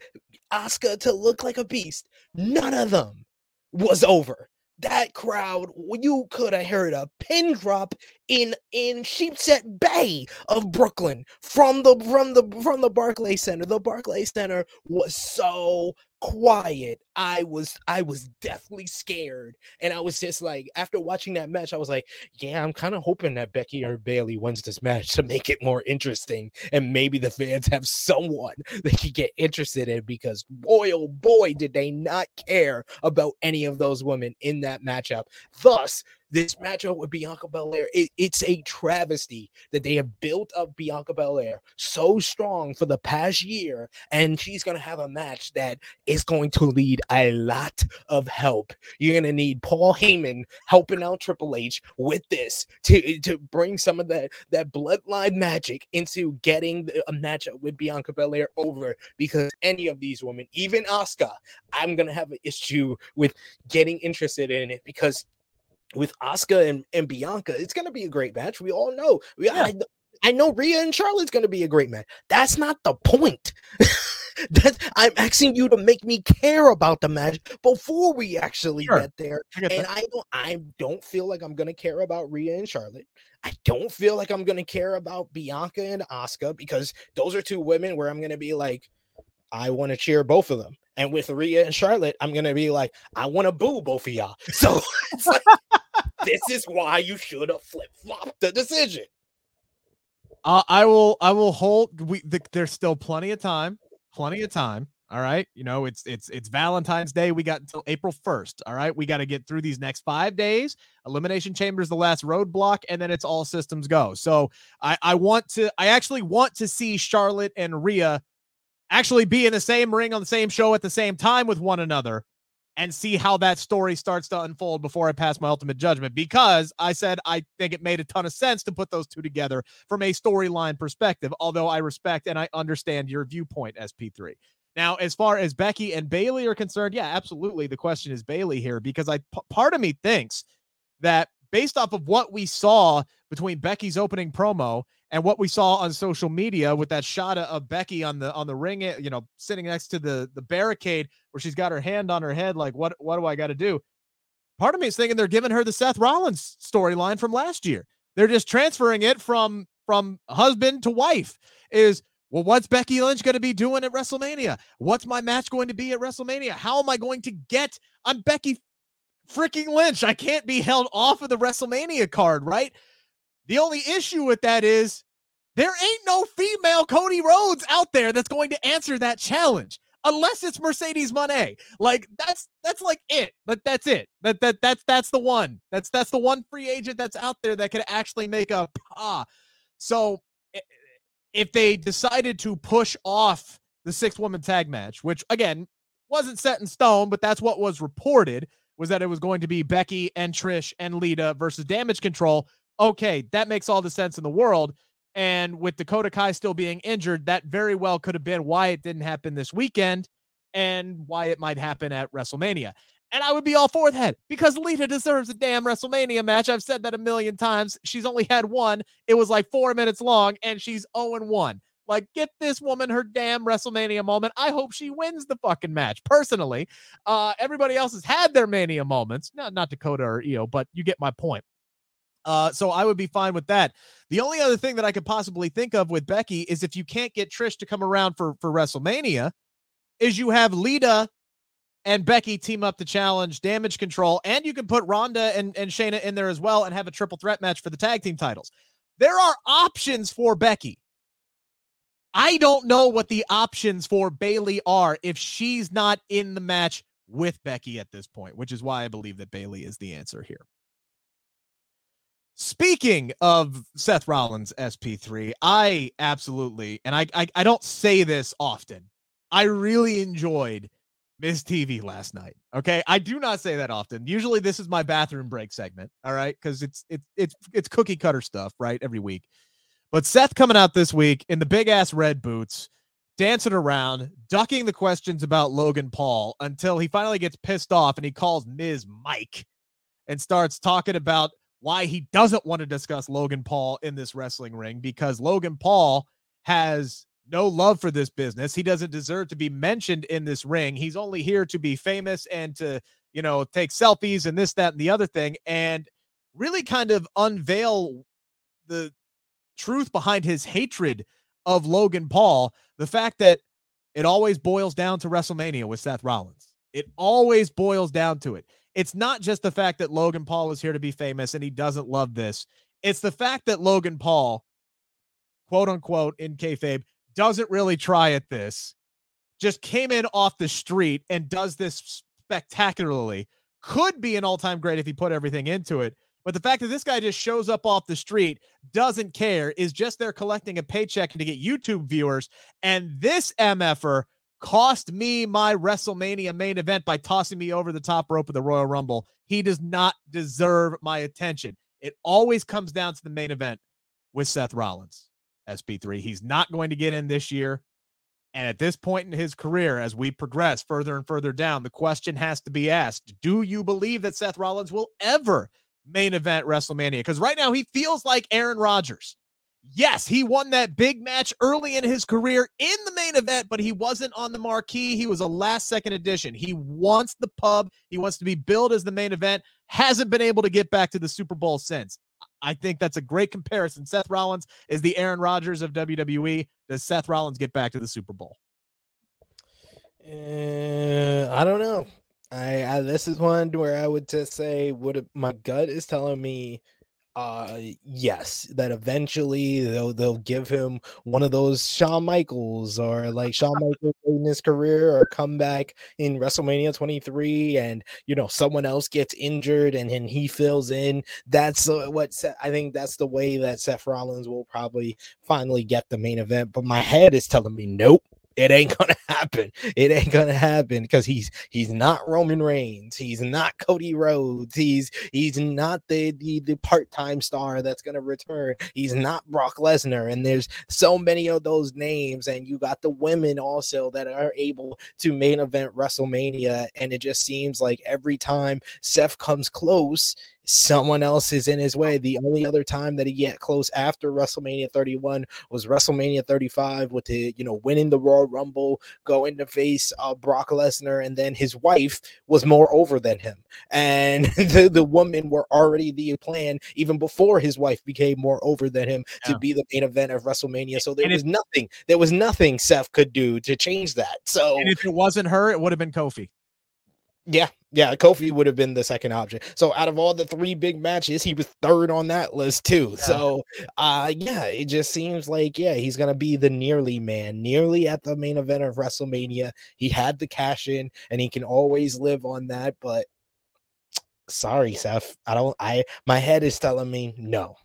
Asuka to look like a beast, none of them was over. that crowd, you could have heard a pin drop in in Sheepshead Bay of Brooklyn from the from the from the Barclay Center. The Barclay Center was so quiet. I was I was deathly scared. And I was just like, after watching that match, I was like, yeah, I'm kind of hoping that Becky or Bayley wins this match to make it more interesting. And maybe the fans have someone [laughs] they can get interested in because boy, oh boy, did they not care about any of those women in that matchup. Thus, this matchup with Bianca Belair, it, it's a travesty that they have built up Bianca Belair so strong for the past year, and she's going to have a match that is going to lead a lot of help. You're going to need Paul Heyman helping out Triple H with this to, to bring some of that, that bloodline magic into getting a matchup with Bianca Belair over because any of these women, even Asuka, I'm going to have an issue with getting interested in it because with Asuka and, and Bianca, it's going to be a great match. We all know. We, yeah. I, I know Rhea and Charlotte's going to be a great match. That's not the point. [laughs] that I'm asking you to make me care about the match before we actually sure. get there. I get and I don't I don't feel like I'm gonna care about Rhea and Charlotte. I don't feel like I'm gonna care about Bianca and Asuka because those are two women where I'm gonna be like, I want to cheer both of them. And with Rhea and Charlotte, I'm gonna be like, I want to boo both of y'all. [laughs] So like, this is why you should have flip flopped the decision. Uh, I will. I will hold. We the, there's still plenty of time. Plenty of time. All right. You know, it's it's it's Valentine's Day. We got until April 1st. All right. We got to get through these next five days. Elimination Chamber is the last roadblock, and then it's all systems go. So I, I want to I actually want to see Charlotte and Rhea actually be in the same ring on the same show at the same time with one another and see how that story starts to unfold before I pass my ultimate judgment. Because I said I think it made a ton of sense to put those two together from a storyline perspective, although I respect and I understand your viewpoint, SP3. Now, as far as Becky and Bayley are concerned, yeah, absolutely. The question is Bayley here because I p- part of me thinks that based off of what we saw between Becky's opening promo and what we saw on social media with that shot of Becky on the on the ring, eh, you know, sitting next to the the barricade where she's got her hand on her head, like what what do I got to do? Part of me is thinking they're giving her the Seth Rollins storyline from last year. They're just transferring it from from husband to wife. Is well, what's Becky Lynch going to be doing at WrestleMania? What's my match going to be at WrestleMania? How am I going to get I'm Becky freaking Lynch? I can't be held off of the WrestleMania card, right? The only issue with that is there ain't no female Cody Rhodes out there that's going to answer that challenge unless it's Mercedes Moné. Like that's that's like it. But that's it. That that that's that's the one. That's that's the one free agent that's out there that could actually make a ah. So if they decided to push off the six woman tag match, which again wasn't set in stone, but that's what was reported was that it was going to be Becky and Trish and Lita versus Damage Control. Okay, that makes all the sense in the world. And with Dakota Kai still being injured, that very well could have been why it didn't happen this weekend and why it might happen at WrestleMania. And I would be all for that because Lita deserves a damn WrestleMania match. I've said that a million times. She's only had one. It was like four minutes long, and she's 0 1. Like, get this woman her damn WrestleMania moment. I hope she wins the fucking match. Personally, uh, everybody else has had their mania moments. Not not Dakota or Io, but you get my point. Uh, so I would be fine with that. The only other thing that I could possibly think of with Becky is if you can't get Trish to come around for for WrestleMania, is you have Lita and Becky team up to challenge Damage Control, and you can put Ronda and and Shayna in there as well and have a triple threat match for the tag team titles. There are options for Becky. I don't know what the options for Bayley are if she's not in the match with Becky at this point, which is why I believe that Bayley is the answer here. Speaking of Seth Rollins SP3, I absolutely, and I, I, I don't say this often, I really enjoyed Miz TV last night. Okay, I do not say that often. Usually, this is my bathroom break segment. All right, because it's it's it's it's cookie cutter stuff, right? Every week, but Seth coming out this week in the big ass red boots, dancing around, ducking the questions about Logan Paul until he finally gets pissed off and he calls Ms. Mike and starts talking about why he doesn't want to discuss Logan Paul in this wrestling ring because Logan Paul has no love for this business. He doesn't deserve to be mentioned in this ring. He's only here to be famous and to, you know, take selfies and this, that, and the other thing, and really kind of unveil the truth behind his hatred of Logan Paul. The fact that it always boils down to WrestleMania with Seth Rollins. It always boils down to it. It's not just the fact that Logan Paul is here to be famous and he doesn't love this. It's the fact that Logan Paul, quote unquote, in kayfabe, doesn't really try at this, just came in off the street and does this spectacularly. Could be an all time great if he put everything into it. But the fact that this guy just shows up off the street, doesn't care, is just there collecting a paycheck to get YouTube viewers. And this MFer cost me my WrestleMania main event by tossing me over the top rope of the Royal Rumble. He does not deserve my attention. It always comes down to the main event with Seth Rollins. SP3. He's not going to get in this year. And at this point in his career, as we progress further and further down, the question has to be asked Do you believe that Seth Rollins will ever main event WrestleMania? Because right now he feels like Aaron Rodgers. Yes, he won that big match early in his career in the main event, but he wasn't on the marquee. He was a last second addition. He wants the pub, he wants to be billed as the main event, hasn't been able to get back to the Super Bowl since. I think that's a great comparison. Seth Rollins is the Aaron Rodgers of WWE. Does Seth Rollins get back to the Super Bowl? Uh, I don't know. I, I, this is one where I would just say what my gut is telling me uh yes that eventually they'll they'll give him one of those Shawn Michaels or like Shawn [laughs] Michaels in his career or come back in WrestleMania 23 and you know someone else gets injured and then he fills in. That's uh, what Seth, I think that's the way that Seth Rollins will probably finally get the main event but my head is telling me nope it ain't [laughs] gonna happen. It ain't gonna happen because he's he's not Roman Reigns. He's not Cody Rhodes. He's he's not the the, the part-time star that's gonna return. He's not Brock Lesnar. And there's so many of those names, and you got the women also that are able to main event WrestleMania. And it just seems like every time Seth comes close, someone else is in his way. The only other time that he get close after WrestleMania 31 was WrestleMania 35 with the you know winning the Royal Rumble, going to face uh, Brock Lesnar, and then his wife was more over than him, and [laughs] the the woman were already the plan even before his wife became more over than him yeah. to be the main event of WrestleMania. So there and was nothing, there was nothing Seth could do to change that. So and if it wasn't her, it would have been Kofi. Yeah, yeah, Kofi would have been the second option. So out of all the three big matches, he was third on that list too. Yeah. So uh yeah, it just seems like yeah, he's gonna be the nearly man, nearly at the main event of WrestleMania. He had the cash in and he can always live on that, but sorry, Seth. I don't I my head is telling me no.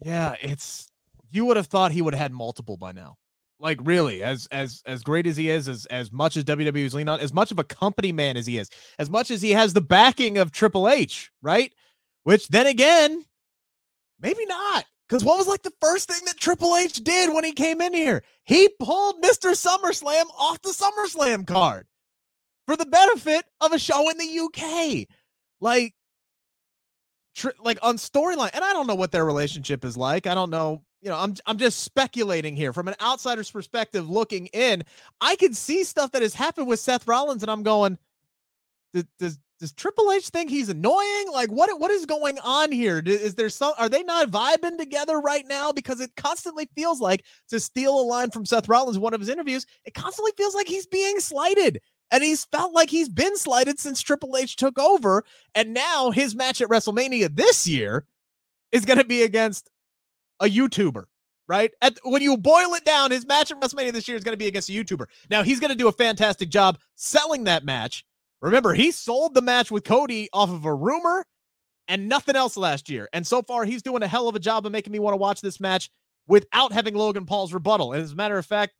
Yeah, it's you would have thought he would have had multiple by now. Like really, as as as great as he is, as as much as WWE is leaning on, as much of a company man as he is, as much as he has the backing of Triple H, right? Which then again, maybe not. Because what was like the first thing that Triple H did when he came in here? He pulled Mr. SummerSlam off the SummerSlam card for the benefit of a show in the UK. Like, tr- like on storyline, and I don't know what their relationship is like. I don't know you know, I'm I'm just speculating here from an outsider's perspective looking in. I can see stuff that has happened with Seth Rollins, and I'm going, does does, does Triple H think he's annoying? Like, what what is going on here? Is there some? Are they not vibing together right now? Because it constantly feels like to steal a line from Seth Rollins, one of his interviews, it constantly feels like he's being slighted. And he's felt like he's been slighted since Triple H took over. And now his match at WrestleMania this year is going to be against a YouTuber, right? At, when you boil it down, his match at WrestleMania this year is going to be against a YouTuber. Now he's going to do a fantastic job selling that match. Remember, he sold the match with Cody off of a rumor and nothing else last year. And so far, he's doing a hell of a job of making me want to watch this match without having Logan Paul's rebuttal. And as a matter of fact,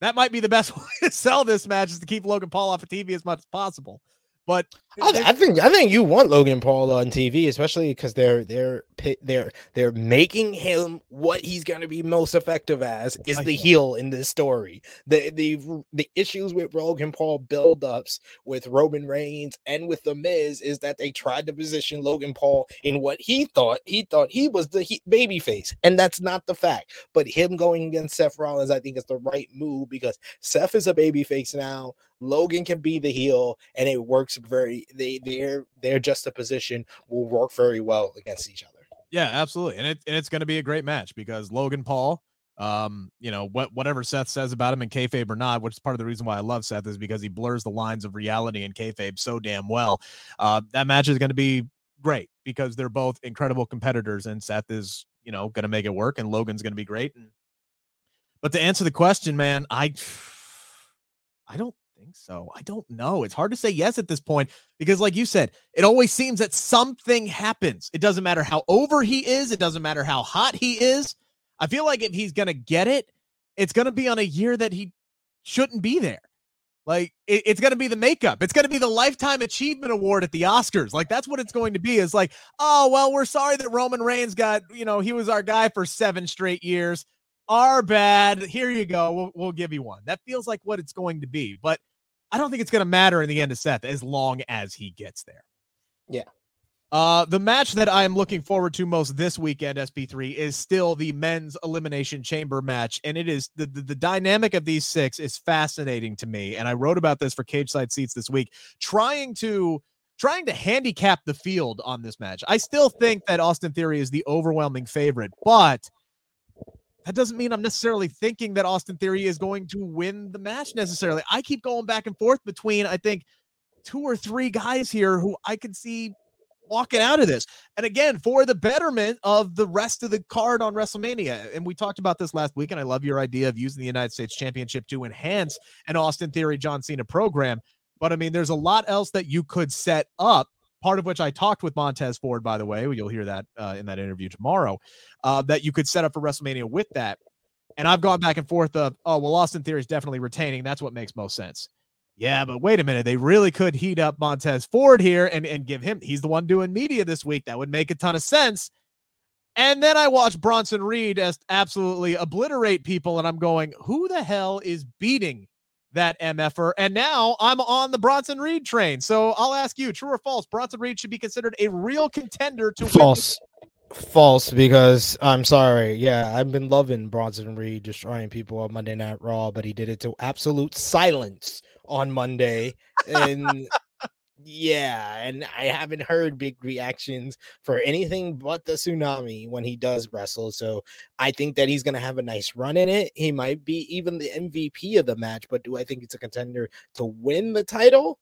that might be the best [laughs] way to sell this match is to keep Logan Paul off of TV as much as possible. But I, I, think I think you want Logan Paul on TV, especially because they're they're they're they're making him what he's going to be most effective as is the heel in this story. The the the issues with Logan Paul buildups with Roman Reigns and with the Miz is that they tried to position Logan Paul in what he thought he thought he was the he, baby face, and that's not the fact. But him going against Seth Rollins, I think is the right move because Seth is a baby face now. Logan can be the heel, and it works very. They their their juxtaposition will work very well against each other. Yeah, absolutely, and it and it's going to be a great match because Logan Paul, um, you know what whatever Seth says about him in kayfabe or not, which is part of the reason why I love Seth is because he blurs the lines of reality and kayfabe so damn well. Uh, that match is going to be great because they're both incredible competitors, and Seth is you know going to make it work, and Logan's going to be great. And, but to answer the question, man, I [sighs] I don't so. I don't know. It's hard to say yes at this point because, like you said, it always seems that something happens. It doesn't matter how over he is, it doesn't matter how hot he is. I feel like if he's going to get it, it's going to be on a year that he shouldn't be there. Like it, it's going to be the makeup. It's going to be the lifetime achievement award at the Oscars. Like that's what it's going to be. Is like, oh well, we're sorry that Roman Reigns got you know he was our guy for seven straight years. Our bad. Here you go. We'll, we'll give you one. That feels like what it's going to be. But I don't think it's going to matter in the end of Seth as long as he gets there. Yeah. Uh, the match that I am looking forward to most this weekend, SP3, is still the men's elimination chamber match. And it is the, the, the dynamic of these six is fascinating to me. And I wrote about this for Cageside Seats this week, trying to trying to handicap the field on this match. I still think that Austin Theory is the overwhelming favorite, but that doesn't mean I'm necessarily thinking that Austin Theory is going to win the match necessarily. I keep going back and forth between, I think, two or three guys here who I can see walking out of this. And again, for the betterment of the rest of the card on WrestleMania. And we talked about this last week, and I love your idea of using the United States Championship to enhance an Austin Theory John Cena program. But I mean, there's a lot else that you could set up part of which I talked with Montez Ford, by the way. You'll hear that uh, in that interview tomorrow, uh, that you could set up for WrestleMania with that. And I've gone back and forth of, oh, well, Austin Theory is definitely retaining. That's what makes most sense. Yeah, but wait a minute. They really could heat up Montez Ford here and, and give him, he's the one doing media this week. That would make a ton of sense. And then I watched Bronson Reed as absolutely obliterate people, and I'm going, who the hell is beating that MFer. And now I'm on the Bronson Reed train. So I'll ask you, true or false? Bronson Reed should be considered a real contender to false. False, because I'm sorry. Yeah, I've been loving Bronson Reed destroying people on Monday Night Raw, but he did it to absolute silence on Monday. And [laughs] yeah, and I haven't heard big reactions for anything but the tsunami when he does wrestle. So I think that he's going to have a nice run in it. He might be even the MVP of the match, but do I think it's a contender to win the title?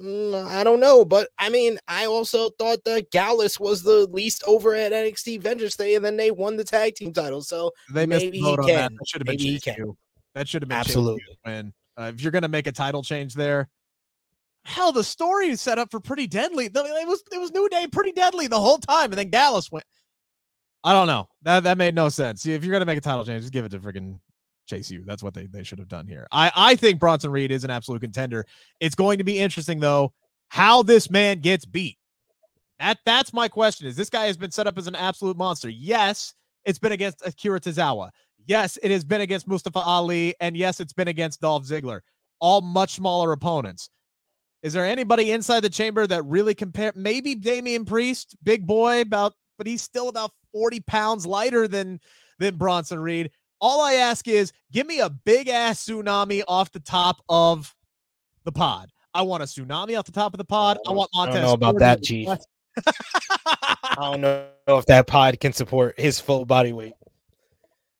Mm, I don't know, but I mean, I also thought that Gallus was the least over at NXT Vengeance Day, and then they won the tag team title. So they maybe he can. That. that should have been maybe he can. That should have been absolutely. When uh, if you're going to make a title change there, hell, the story is set up for pretty deadly. It was it was New Day pretty deadly the whole time, and then Gallus went. I don't know. That that made no sense. If you're gonna make a title change, just give it to freaking Chase U. That's what they, they should have done here. I, I think Bronson Reed is an absolute contender. It's going to be interesting though how this man gets beat. That that's my question. Is this guy has been set up as an absolute monster? Yes, it's been against Akira Tozawa. Yes, it has been against Mustafa Ali, and yes, it's been against Dolph Ziggler. All much smaller opponents. Is there anybody inside the chamber that really compare? Maybe Damian Priest, big boy, about, but he's still about 40 pounds lighter than than Bronson Reed. All I ask is give me a big ass tsunami off the top of the pod. I want a tsunami off the top of the pod. I want Montez. I don't know about that, Chief. [laughs] I don't know if that pod can support his full body weight.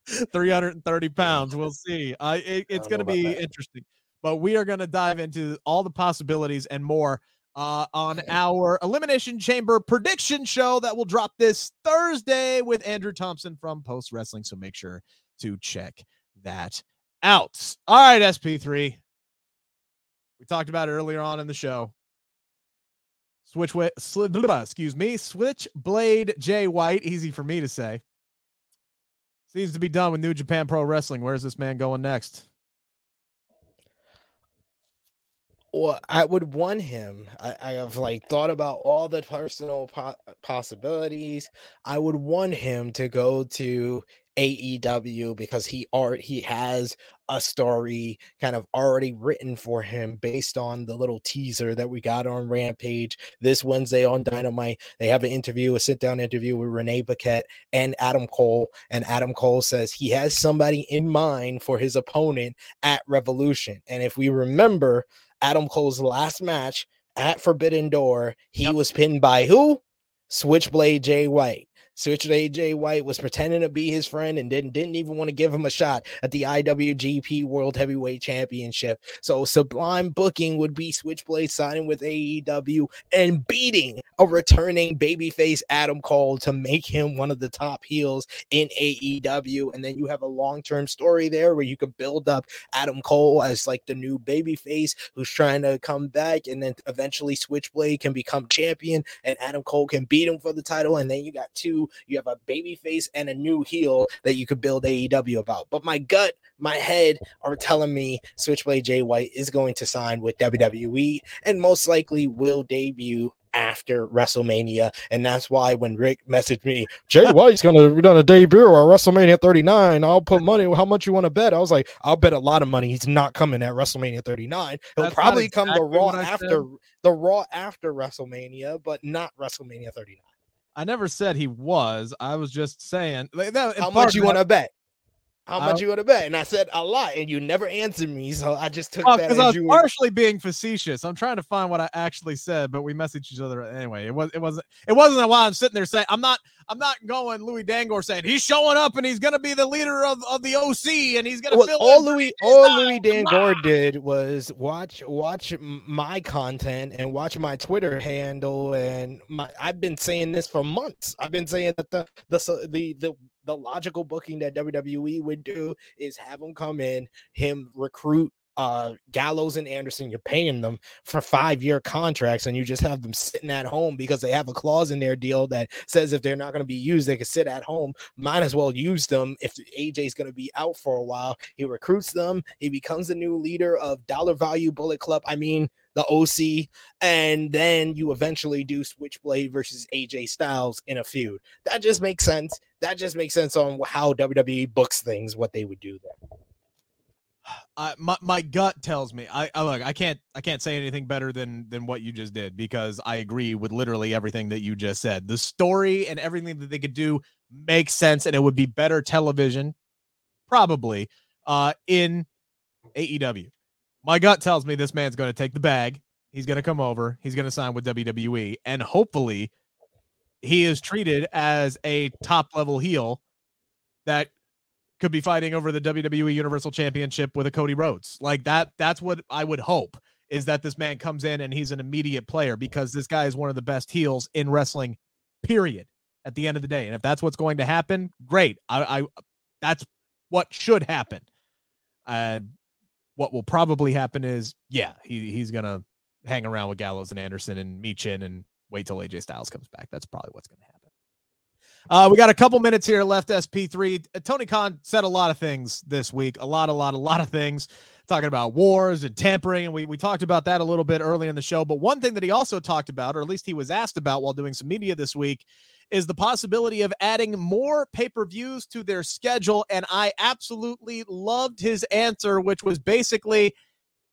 [laughs] 330 pounds. We'll see. Uh, it, it's going to be interesting but we are going to dive into all the possibilities and more uh, on [laughs] our Elimination Chamber prediction show that will drop this Thursday with Andrew Thompson from Post Wrestling. So make sure to check that out. All right, SP3. We talked about it earlier on in the show. Switch, excuse me, Switchblade Jay White, easy for me to say. Seems to be done with New Japan Pro Wrestling. Where's this man going next? Well, I would want him. I, I have like thought about all the personal po- possibilities. I would want him to go to AEW because he art he has a story kind of already written for him based on the little teaser that we got on Rampage this Wednesday on Dynamite. They have an interview, a sit down interview with Renee Paquette and Adam Cole. And Adam Cole says he has somebody in mind for his opponent at Revolution. And if we remember Adam Cole's last match at Forbidden Door, he yep. was pinned by who? Switchblade Jay White. Switch AJ White was pretending to be his friend and didn't didn't even want to give him a shot at the IWGP World Heavyweight Championship. So sublime booking would be Switchblade signing with AEW and beating a returning babyface Adam Cole to make him one of the top heels in AEW. And then you have a long-term story there where you could build up Adam Cole as like the new babyface who's trying to come back, and then eventually Switchblade can become champion and Adam Cole can beat him for the title. And then you got two you have a baby face and a new heel that you could build AEW about. But my gut, my head are telling me Switchblade Jay White is going to sign with WWE and most likely will debut after WrestleMania. And that's why when Rick messaged me, Jay [laughs] White's gonna gonna debut at WrestleMania 39. I'll put money. How much you want to bet? I was like, I'll bet a lot of money he's not coming at WrestleMania 39. He'll that's probably exactly come to Raw after the Raw after WrestleMania, but not WrestleMania 39. I never said he was. I was just saying like, that, how much you want to bet. How much you want to bet? And I said a lot, and you never answered me. So I just took well, that because I was partially were... being facetious. I'm trying to find what I actually said, but we messaged each other anyway. It was it wasn't it wasn't a while I'm sitting there saying I'm not I'm not going Louis Dangoor saying he's showing up and he's gonna be the leader of, of the OC and he's gonna well, all Louis all Louis Dangoor did was watch watch my content and watch my Twitter handle and my I've been saying this for months. I've been saying that the the the the the logical booking that WWE would do is have him come in, him recruit uh Gallows and Anderson, you're paying them for five year contracts, and you just have them sitting at home because they have a clause in their deal that says if they're not going to be used, they can sit at home. Might as well use them if AJ's going to be out for a while. He recruits them, he becomes the new leader of Dollar Value Bullet Club. I mean, the OC, and then you eventually do Switchblade versus AJ Styles in a feud. That just makes sense. That just makes sense on how WWE books things, what they would do there. My my gut tells me I, I look I can't I can't say anything better than than what you just did because I agree with literally everything that you just said. The story and everything that they could do makes sense and it would be better television probably uh in AEW. My gut tells me this man's going to take the bag. He's going to come over. He's going to sign with WWE. And hopefully, he is treated as a top level heel that could be fighting over the WWE Universal Championship with a Cody Rhodes. Like that, that's what I would hope is that this man comes in and he's an immediate player because this guy is one of the best heels in wrestling, period, at the end of the day. And if that's what's going to happen, great. I, I that's what should happen. Uh, what will probably happen is, yeah, he, he's gonna hang around with Gallows and Anderson and Michin and wait till AJ Styles comes back. That's probably what's gonna happen. Uh, we got a couple minutes here left. SP3. Uh, Tony Khan said a lot of things this week. A lot, a lot, a lot of things talking about wars and tampering. And we, we talked about that a little bit early in the show. But one thing that he also talked about, or at least he was asked about while doing some media this week, is the possibility of adding more pay per views to their schedule. And I absolutely loved his answer, which was basically,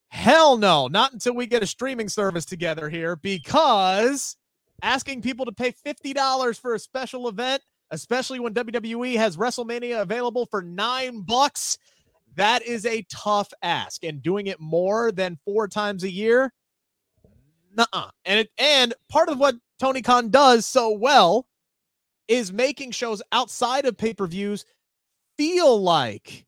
hell no, not until we get a streaming service together here, because asking people to pay $50 for a special event, especially when WWE has WrestleMania available for nine bucks, that is a tough ask. And doing it more than four times a year, nuh-uh. And it, and part of what Tony Khan does so well is making shows outside of pay-per-views feel like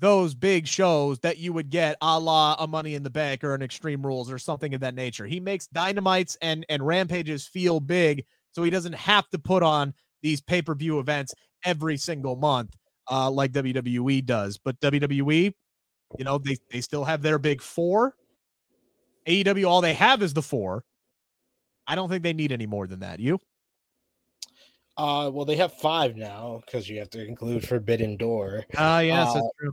those big shows that you would get a la a money in the bank or an extreme rules or something of that nature. He makes dynamites and and rampages feel big so he doesn't have to put on these pay-per-view events every single month uh, like WWE does. But WWE, you know, they they still have their big 4. AEW all they have is the 4. I don't think they need any more than that. You? Uh, well, they have five now because you have to include Forbidden Door. Uh, yes, uh, that's true.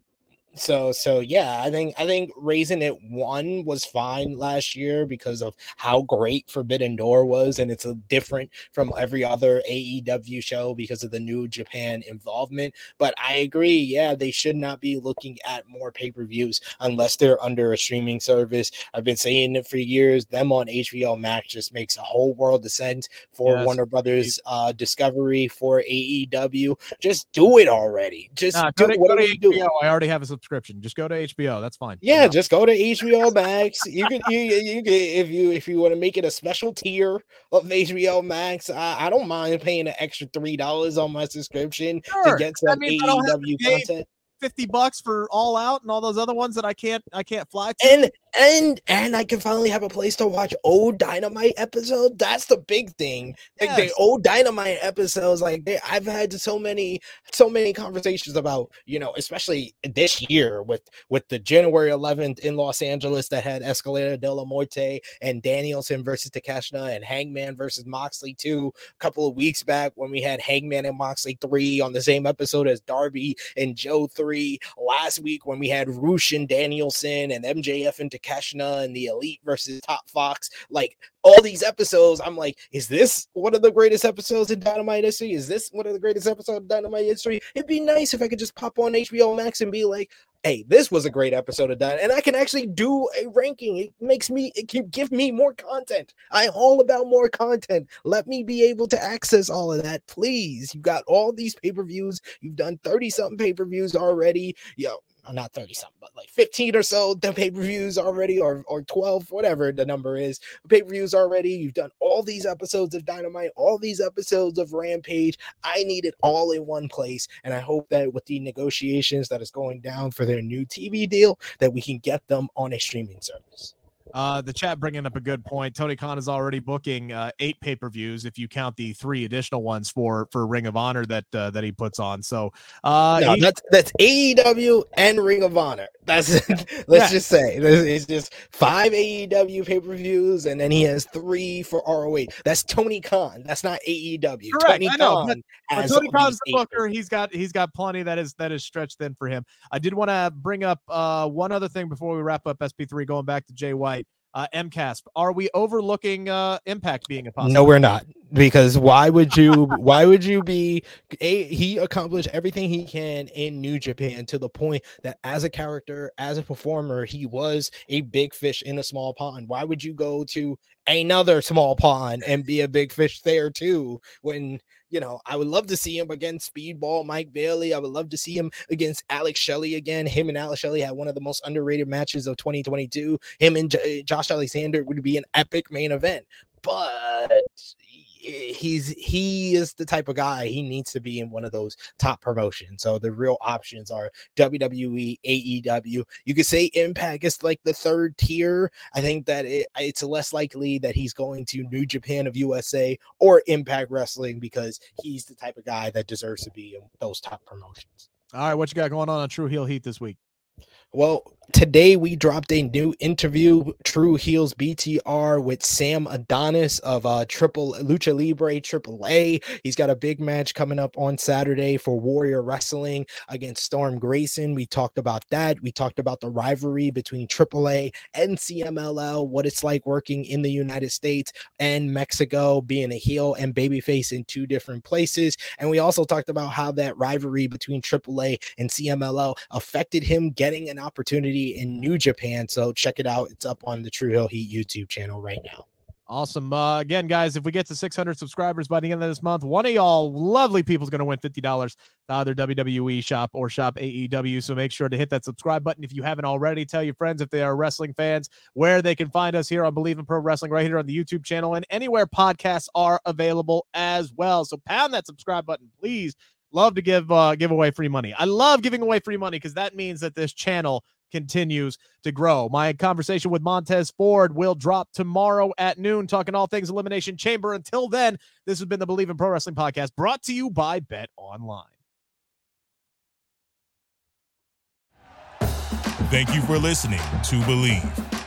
So so yeah i think i think raising it one was fine last year because of how great forbidden door was and it's a different from every other aew show because of the new japan involvement. But i agree yeah they should not be looking at more pay-per-views unless they're under a streaming service. I've been saying it for years them on hbo max just makes a whole world of sense for yes. warner brothers uh discovery for aew just do it already. Just nah, do, what are you doing i already have a subscription subscription. Just go to HBO. That's fine. Yeah, just go to HBO Max. You can you, you can if you if you want to make it a special tier of HBO Max, I, I don't mind paying an extra three dollars on my subscription sure. to get some I mean, AEW content. 50 bucks for all out and all those other ones that I can't I can't fly to. And and and I can finally have a place to watch old Dynamite episode. That's the big thing. Like yes. the old Dynamite episodes, like they, I've had so many so many conversations about, you know, especially this year with with the January 11th in Los Angeles that had Escalera de la Muerte and Danielson versus Takeshita and Hangman versus Moxley two a couple of weeks back when we had Hangman and Moxley three on the same episode as Darby and Joe three last week when we had Rush and Danielson and MJF and Takeshita Takeshita and the Elite versus Top Fox. Like all these episodes, I'm like, is this one of the greatest episodes in Dynamite history? Is this one of the greatest episodes of Dynamite history? It'd be nice if I could just pop on HBO Max and be like, hey, this was a great episode of Dynamite. And I can actually do a ranking. It makes me, it can give me more content. I'm all about more content. Let me be able to access all of that, please. You got all these pay per views. You've done 30 something pay per views already. Yo, uh, not 30 something, but like 15 or so the pay-per-views already, or or 12, whatever the number is, pay-per-views already. You've done all these episodes of Dynamite, all these episodes of Rampage. I need it all in one place. And I hope that with the negotiations that is going down for their new TV deal, that we can get them on a streaming service. Uh, the chat bringing up a good point. Tony Khan is already booking uh, eight pay per views if you count the three additional ones for for Ring of Honor that uh, that he puts on. So uh, no, he, that's that's AEW and Ring of Honor. That's [laughs] let's yeah. just say it's just five AEW pay per views, and then he has three for ROH. That's Tony Khan. That's not AEW. Correct. Tony I know, Khan but, but Tony Khan's the booker. He's got he's got plenty that is that is stretched thin for him. I did want to bring up uh, one other thing before we wrap up SP3. Going back to Jay White uh, MCASP. Are we overlooking uh, Impact being a possibility? No, we're not. Because why would you? why would you be? A, he accomplished everything he can in New Japan to the point that as a character, as a performer, he was a big fish in a small pond. Why would you go to another small pond and be a big fish there too? When you know, I would love to see him against Speedball Mike Bailey. I would love to see him against Alex Shelley again. Him and Alex Shelley had one of the most underrated matches of 2022. Him and J- Josh Alexander would be an epic main event. But Eh, he's he is the type of guy he needs to be in one of those top promotions. So the real options are WWE, AEW. You could say Impact is like the third tier. I think that it, it's less likely that he's going to New Japan of USA or Impact Wrestling because he's the type of guy that deserves to be in those top promotions. All right, what you got going on on True Heel Heat this week? Well, today we dropped a new interview, True Heels BTR, with Sam Adonis of uh, Triple Lucha Libre Triple A. He's got a big match coming up on Saturday for Warrior Wrestling against Storm Grayson. We talked about that. We talked about the rivalry between Triple A and CMLL, what it's like working in the United States and Mexico, being a heel and babyface in two different places. And we also talked about how that rivalry between Triple A and CMLL affected him getting an an opportunity in New Japan. So check it out. It's up on the True Heel Heat YouTube channel right now. Awesome. Uh, again, guys, if we get to 600 subscribers by the end of this month, one of y'all lovely people is going to win $50 to either WWE shop or shop AEW. So make sure to hit that subscribe button if you haven't already. Tell your friends if they are wrestling fans where they can find us here on Bleav in Pro Wrestling right here on the YouTube channel and anywhere podcasts are available as well. So pound that subscribe button, please love to give uh, give away free money. I love giving away free money because that means that this channel continues to grow. My conversation with Montez Ford will drop tomorrow at noon, talking all things Elimination Chamber. Until then, this has been the Bleav in Pro Wrestling podcast brought to you by Bet Online. Thank you for listening to Bleav.